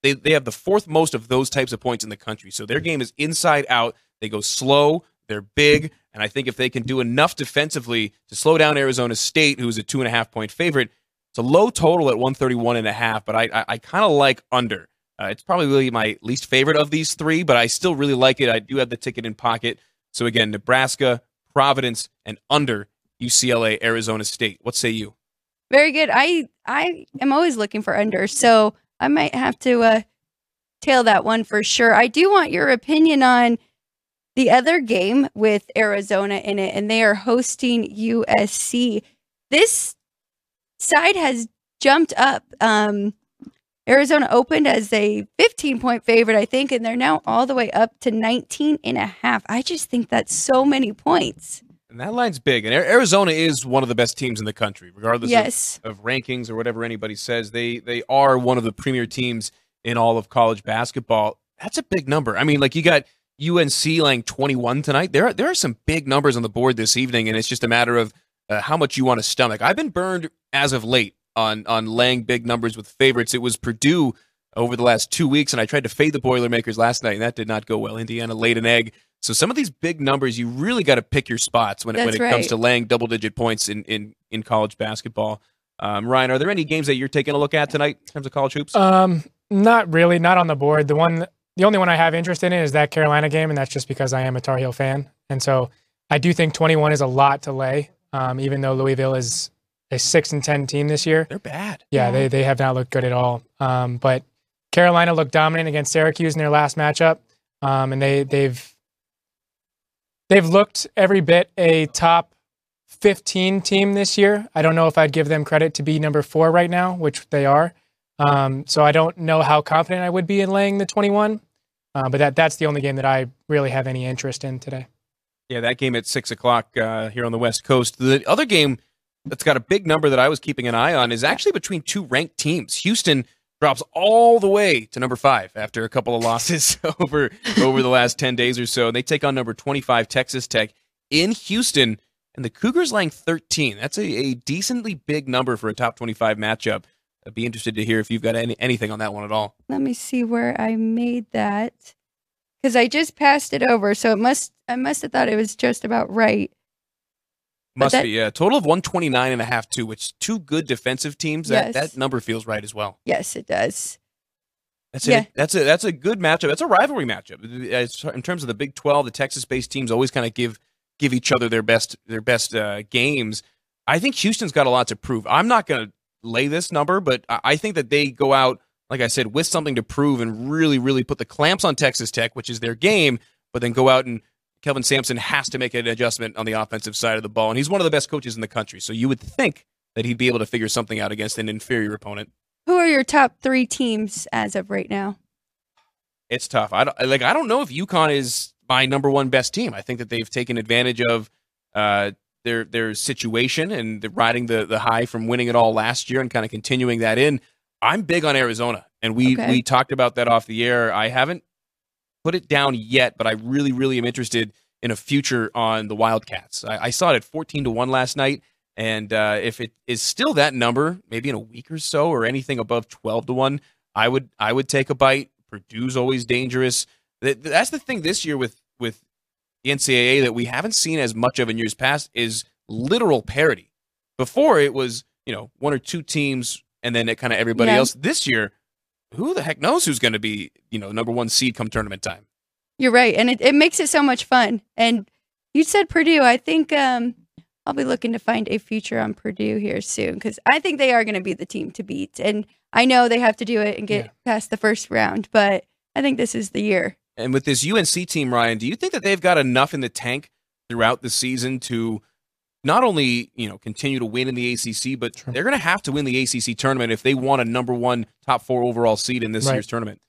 They they have the fourth most of those types of points in the country. So their game is inside out. They go slow. They're big, and I think if they can do enough defensively to slow down Arizona State, who's a two and a half point favorite, it's a low total at 131 and a half. But I I, I kind of like under. Uh, it's probably really my least favorite of these three, but I still really like it. I do have the ticket in pocket. So again, Nebraska, Providence, and under UCLA, Arizona State. What say you? Very good. I I am always looking for under, so I might have to uh, tail that one for sure. I do want your opinion on the other game with Arizona in it, and they are hosting USC. This side has jumped up. Um, Arizona opened as a 15 point favorite, I think, and they're now all the way up to 19 and a half. I just think that's so many points. And that line's big. And Arizona is one of the best teams in the country, regardless Yes. of, of rankings or whatever anybody says. They they are one of the premier teams in all of college basketball. That's a big number. I mean, like you got UNC laying 21 tonight. There are, there are some big numbers on the board this evening, and it's just a matter of uh, how much you want to stomach. I've been burned as of late on on laying big numbers with favorites. It was Purdue over the last two weeks, and I tried to fade the Boilermakers last night, and that did not go well. Indiana laid an egg. So some of these big numbers, you really got to pick your spots when it, when That's it comes to laying double digit points in in in college basketball. Um, Ryan, are there any games that you're taking a look at tonight in terms of college hoops? Um, not really, not on the board. The one, the only one I have interest in is that Carolina game, and that's just because I am a Tar Heel fan, and so I do think 21 is a lot to lay. Um, even though Louisville is a six and 10 team this year, They're bad. yeah, Yeah. they they have not looked good at all. Um, but Carolina looked dominant against Syracuse in their last matchup. um, and they they've they've looked every bit a top 15 team this year. I don't know if I'd give them credit to be number four right now, which they are. Um, so I don't know how confident I would be in laying the 21. Uh, but that that's the only game that I really have any interest in today. Yeah, that game at six o'clock uh, here on the West Coast. The other game that's got a big number that I was keeping an eye on is actually between two ranked teams. Houston drops all the way to number five after a couple of losses over over the last ten days or so, they take on number twenty five Texas Tech in Houston. And the Cougars laying 13. That's a, a decently big number for a top 25 matchup. I'd be interested to hear if you've got any, anything on that one at all. Let me see where I made that because I just passed it over, so it must I must have thought it was just about right. Must that, be, yeah. Total of 129 and a half, too, which two good defensive teams. That, yes. that number feels right as well. Yes, it does. That's yeah. a, that's a that's a good matchup. That's a rivalry matchup. In terms of the Big 12, the Texas-based teams always kind of give give each other their best their best uh, games. I think Houston's got a lot to prove. I'm not going to lay this number, but I think that they go out, like I said, with something to prove and really, really put the clamps on Texas Tech, which is their game, but then go out and Kelvin Sampson has to make an adjustment on the offensive side of the ball. And he's one of the best coaches in the country. So you would think that he'd be able to figure something out against an inferior opponent. Who are your top three teams as of right now? It's tough. I don't, like. I don't know if UConn is my number one best team. I think that they've taken advantage of uh, their their situation and the, riding the the high from winning it all last year and kind of continuing that in. I'm big on Arizona, and we okay. we talked about that off the air. I haven't put it down yet, but I really really am interested in a future on the Wildcats. I, I saw it at 14 to one last night. And uh, if it is still that number, maybe in a week or so, or anything above twelve to one, I would I would take a bite. Purdue's always dangerous that's the thing this year with with the NCAA that we haven't seen as much of in years past is literal parity. Before it was you know one or two teams and then it kind of everybody yeah. else. This year, who the heck knows who's going to be you know number one seed come tournament time? You're right, and it, it makes it so much fun. And you said Purdue. I think um, I'll be looking to find a future on Purdue here soon because I think they are going to be the team to beat. And I know they have to do it and get yeah. past the first round, but I think this is the year. And with this UNC team, Ryan, do you think that they've got enough in the tank throughout the season to not only you know continue to win in the ACC, but they're going to have to win the ACC tournament if they want a number one top four overall seed in this right. year's tournament.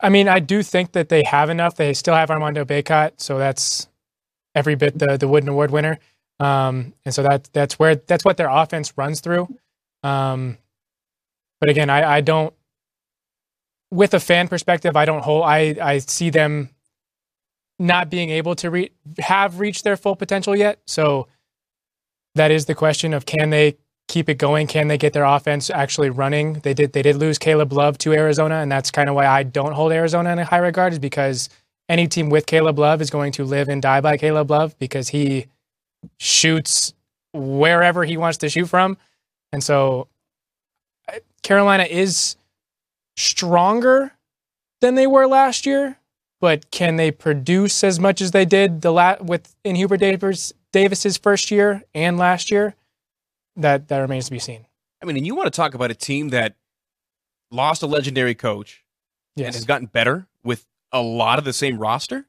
I mean, I do think that they have enough. They still have Armando Bacot, so that's every bit the the Wooden Award winner. Um, and so that that's where that's what their offense runs through. Um, but again, I, I don't with a fan perspective, I don't hold. I I see them not being able to re- have reached their full potential yet. So that is the question of can they keep it going? Can they get their offense actually running? They did. They did lose Caleb Love to Arizona, and that's kind of why I don't hold Arizona in a high regard. Is because any team with Caleb Love is going to live and die by Caleb Love because he shoots wherever he wants to shoot from, and so uh, Carolina is stronger than they were last year, but can they produce as much as they did the la- with in Hubert Davis Davis's first year and last year? That that remains to be seen. I mean, and you want to talk about a team that lost a legendary coach yes. and has gotten better with a lot of the same roster.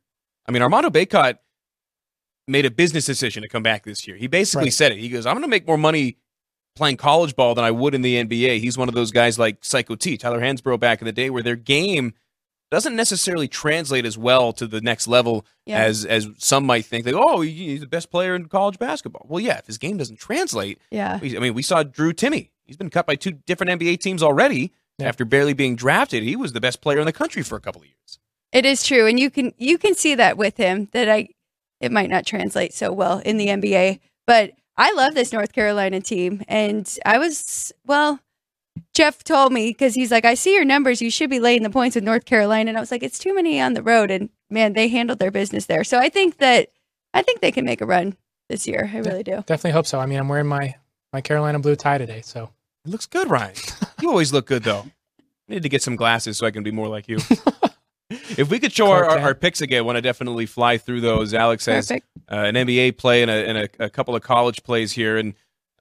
I mean, Armando Bacot made a business decision to come back this year. He basically right. said it. He goes, "I'm going to make more money playing college ball than I would in the NBA. He's one of those guys like Psycho T, Tyler Hansbrough back in the day, where their game doesn't necessarily translate as well to the next level yeah. as as some might think. Like, oh, he's the best player in college basketball. Well, yeah, if his game doesn't translate, yeah. I mean, we saw Drew Timme. He's been cut by two different NBA teams already yeah. after barely being drafted. He was the best player in the country for a couple of years. It is true, and you can you can see that with him that I it might not translate so well in the NBA, but I love this North Carolina team. And I was, well, Jeff told me because he's like, I see your numbers. You should be laying the points with North Carolina. And I was like, it's too many on the road. And man, they handled their business there. So I think that, I think they can make a run this year. I really do. Definitely hope so. I mean, I'm wearing my, my Carolina blue tie today. So it looks good, Ryan. you always look good, though. I need to get some glasses so I can be more like you. if we could show our, our, our, picks again, I want to definitely fly through those. Alex has uh, an NBA play and, a, and a, a, couple of college plays here, and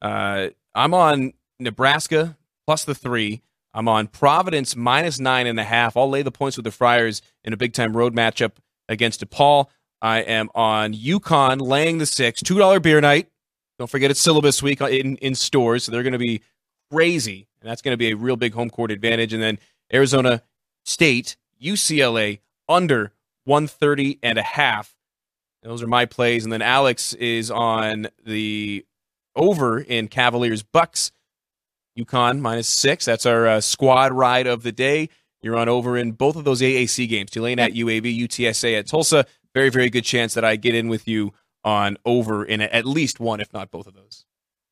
uh, I'm on Nebraska plus the three. I'm on Providence minus nine and a half. I'll lay the points with the Friars in a big time road matchup against DePaul. I am on UConn laying the six. $2 beer night. Don't forget it's syllabus week in, in Storrs, so they're going to be crazy. And that's going to be a real big home court advantage. And then Arizona State, UCLA under 130 and a half. Those are my plays. And then Alex is on the over in Cavaliers Bucks. UConn minus six. That's our uh, squad ride of the day. You're on over in both of those AAC games. Tulane at UAB, UTSA at Tulsa. Very, very good chance that I get in with you on over in at least one, if not both of those.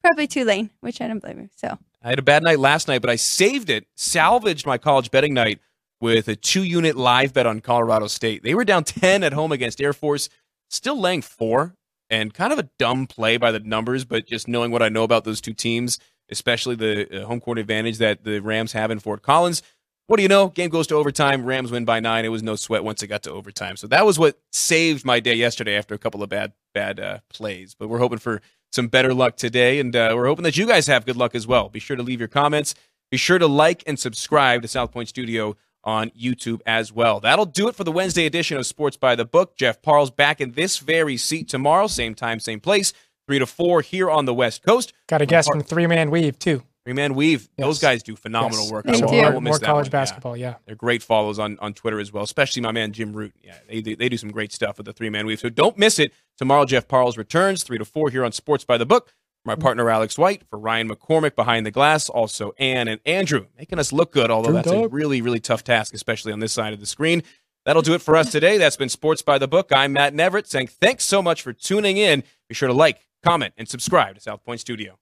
Probably Tulane, which I don't blame you. So I had a bad night last night, but I saved it, salvaged my college betting night with a two unit live bet on Colorado State. They were down 10 at home against Air Force, still laying four, and kind of a dumb play by the numbers, but just knowing what I know about those two teams, especially the uh, home court advantage that the Rams have in Fort Collins. What do you know? Game goes to overtime. Rams win by nine. It was no sweat once it got to overtime. So that was what saved my day yesterday after a couple of bad bad uh, plays. But we're hoping for some better luck today, and uh, we're hoping that you guys have good luck as well. Be sure to leave your comments. Be sure to like and subscribe to South Point Studio on YouTube as well. That'll do it for the Wednesday edition of Sports by the Book. Jeff Parles back in this very seat tomorrow, same time, same place, three to four here on the West Coast. Got a guest from Three Man Weave too. Three Man Weave. Yes. Those guys do phenomenal yes. work. They I do. More, more college basketball, yeah. yeah. They're great follows on, on Twitter as well, especially my man Jim Root. Yeah, they, they, they do some great stuff with the Three Man Weave. So don't miss it. Tomorrow, Jeff Parles returns, 3 to 4 here on Sports by the Book. My partner, Alex White. For Ryan McCormick behind the glass. Also, Ann and Andrew making us look good, although that's a really, really tough task, especially on this side of the screen. That'll do it for us today. That's been Sports by the Book. I'm Matt Neverett saying thanks so much for tuning in. Be sure to like, comment, and subscribe to South Point Studio.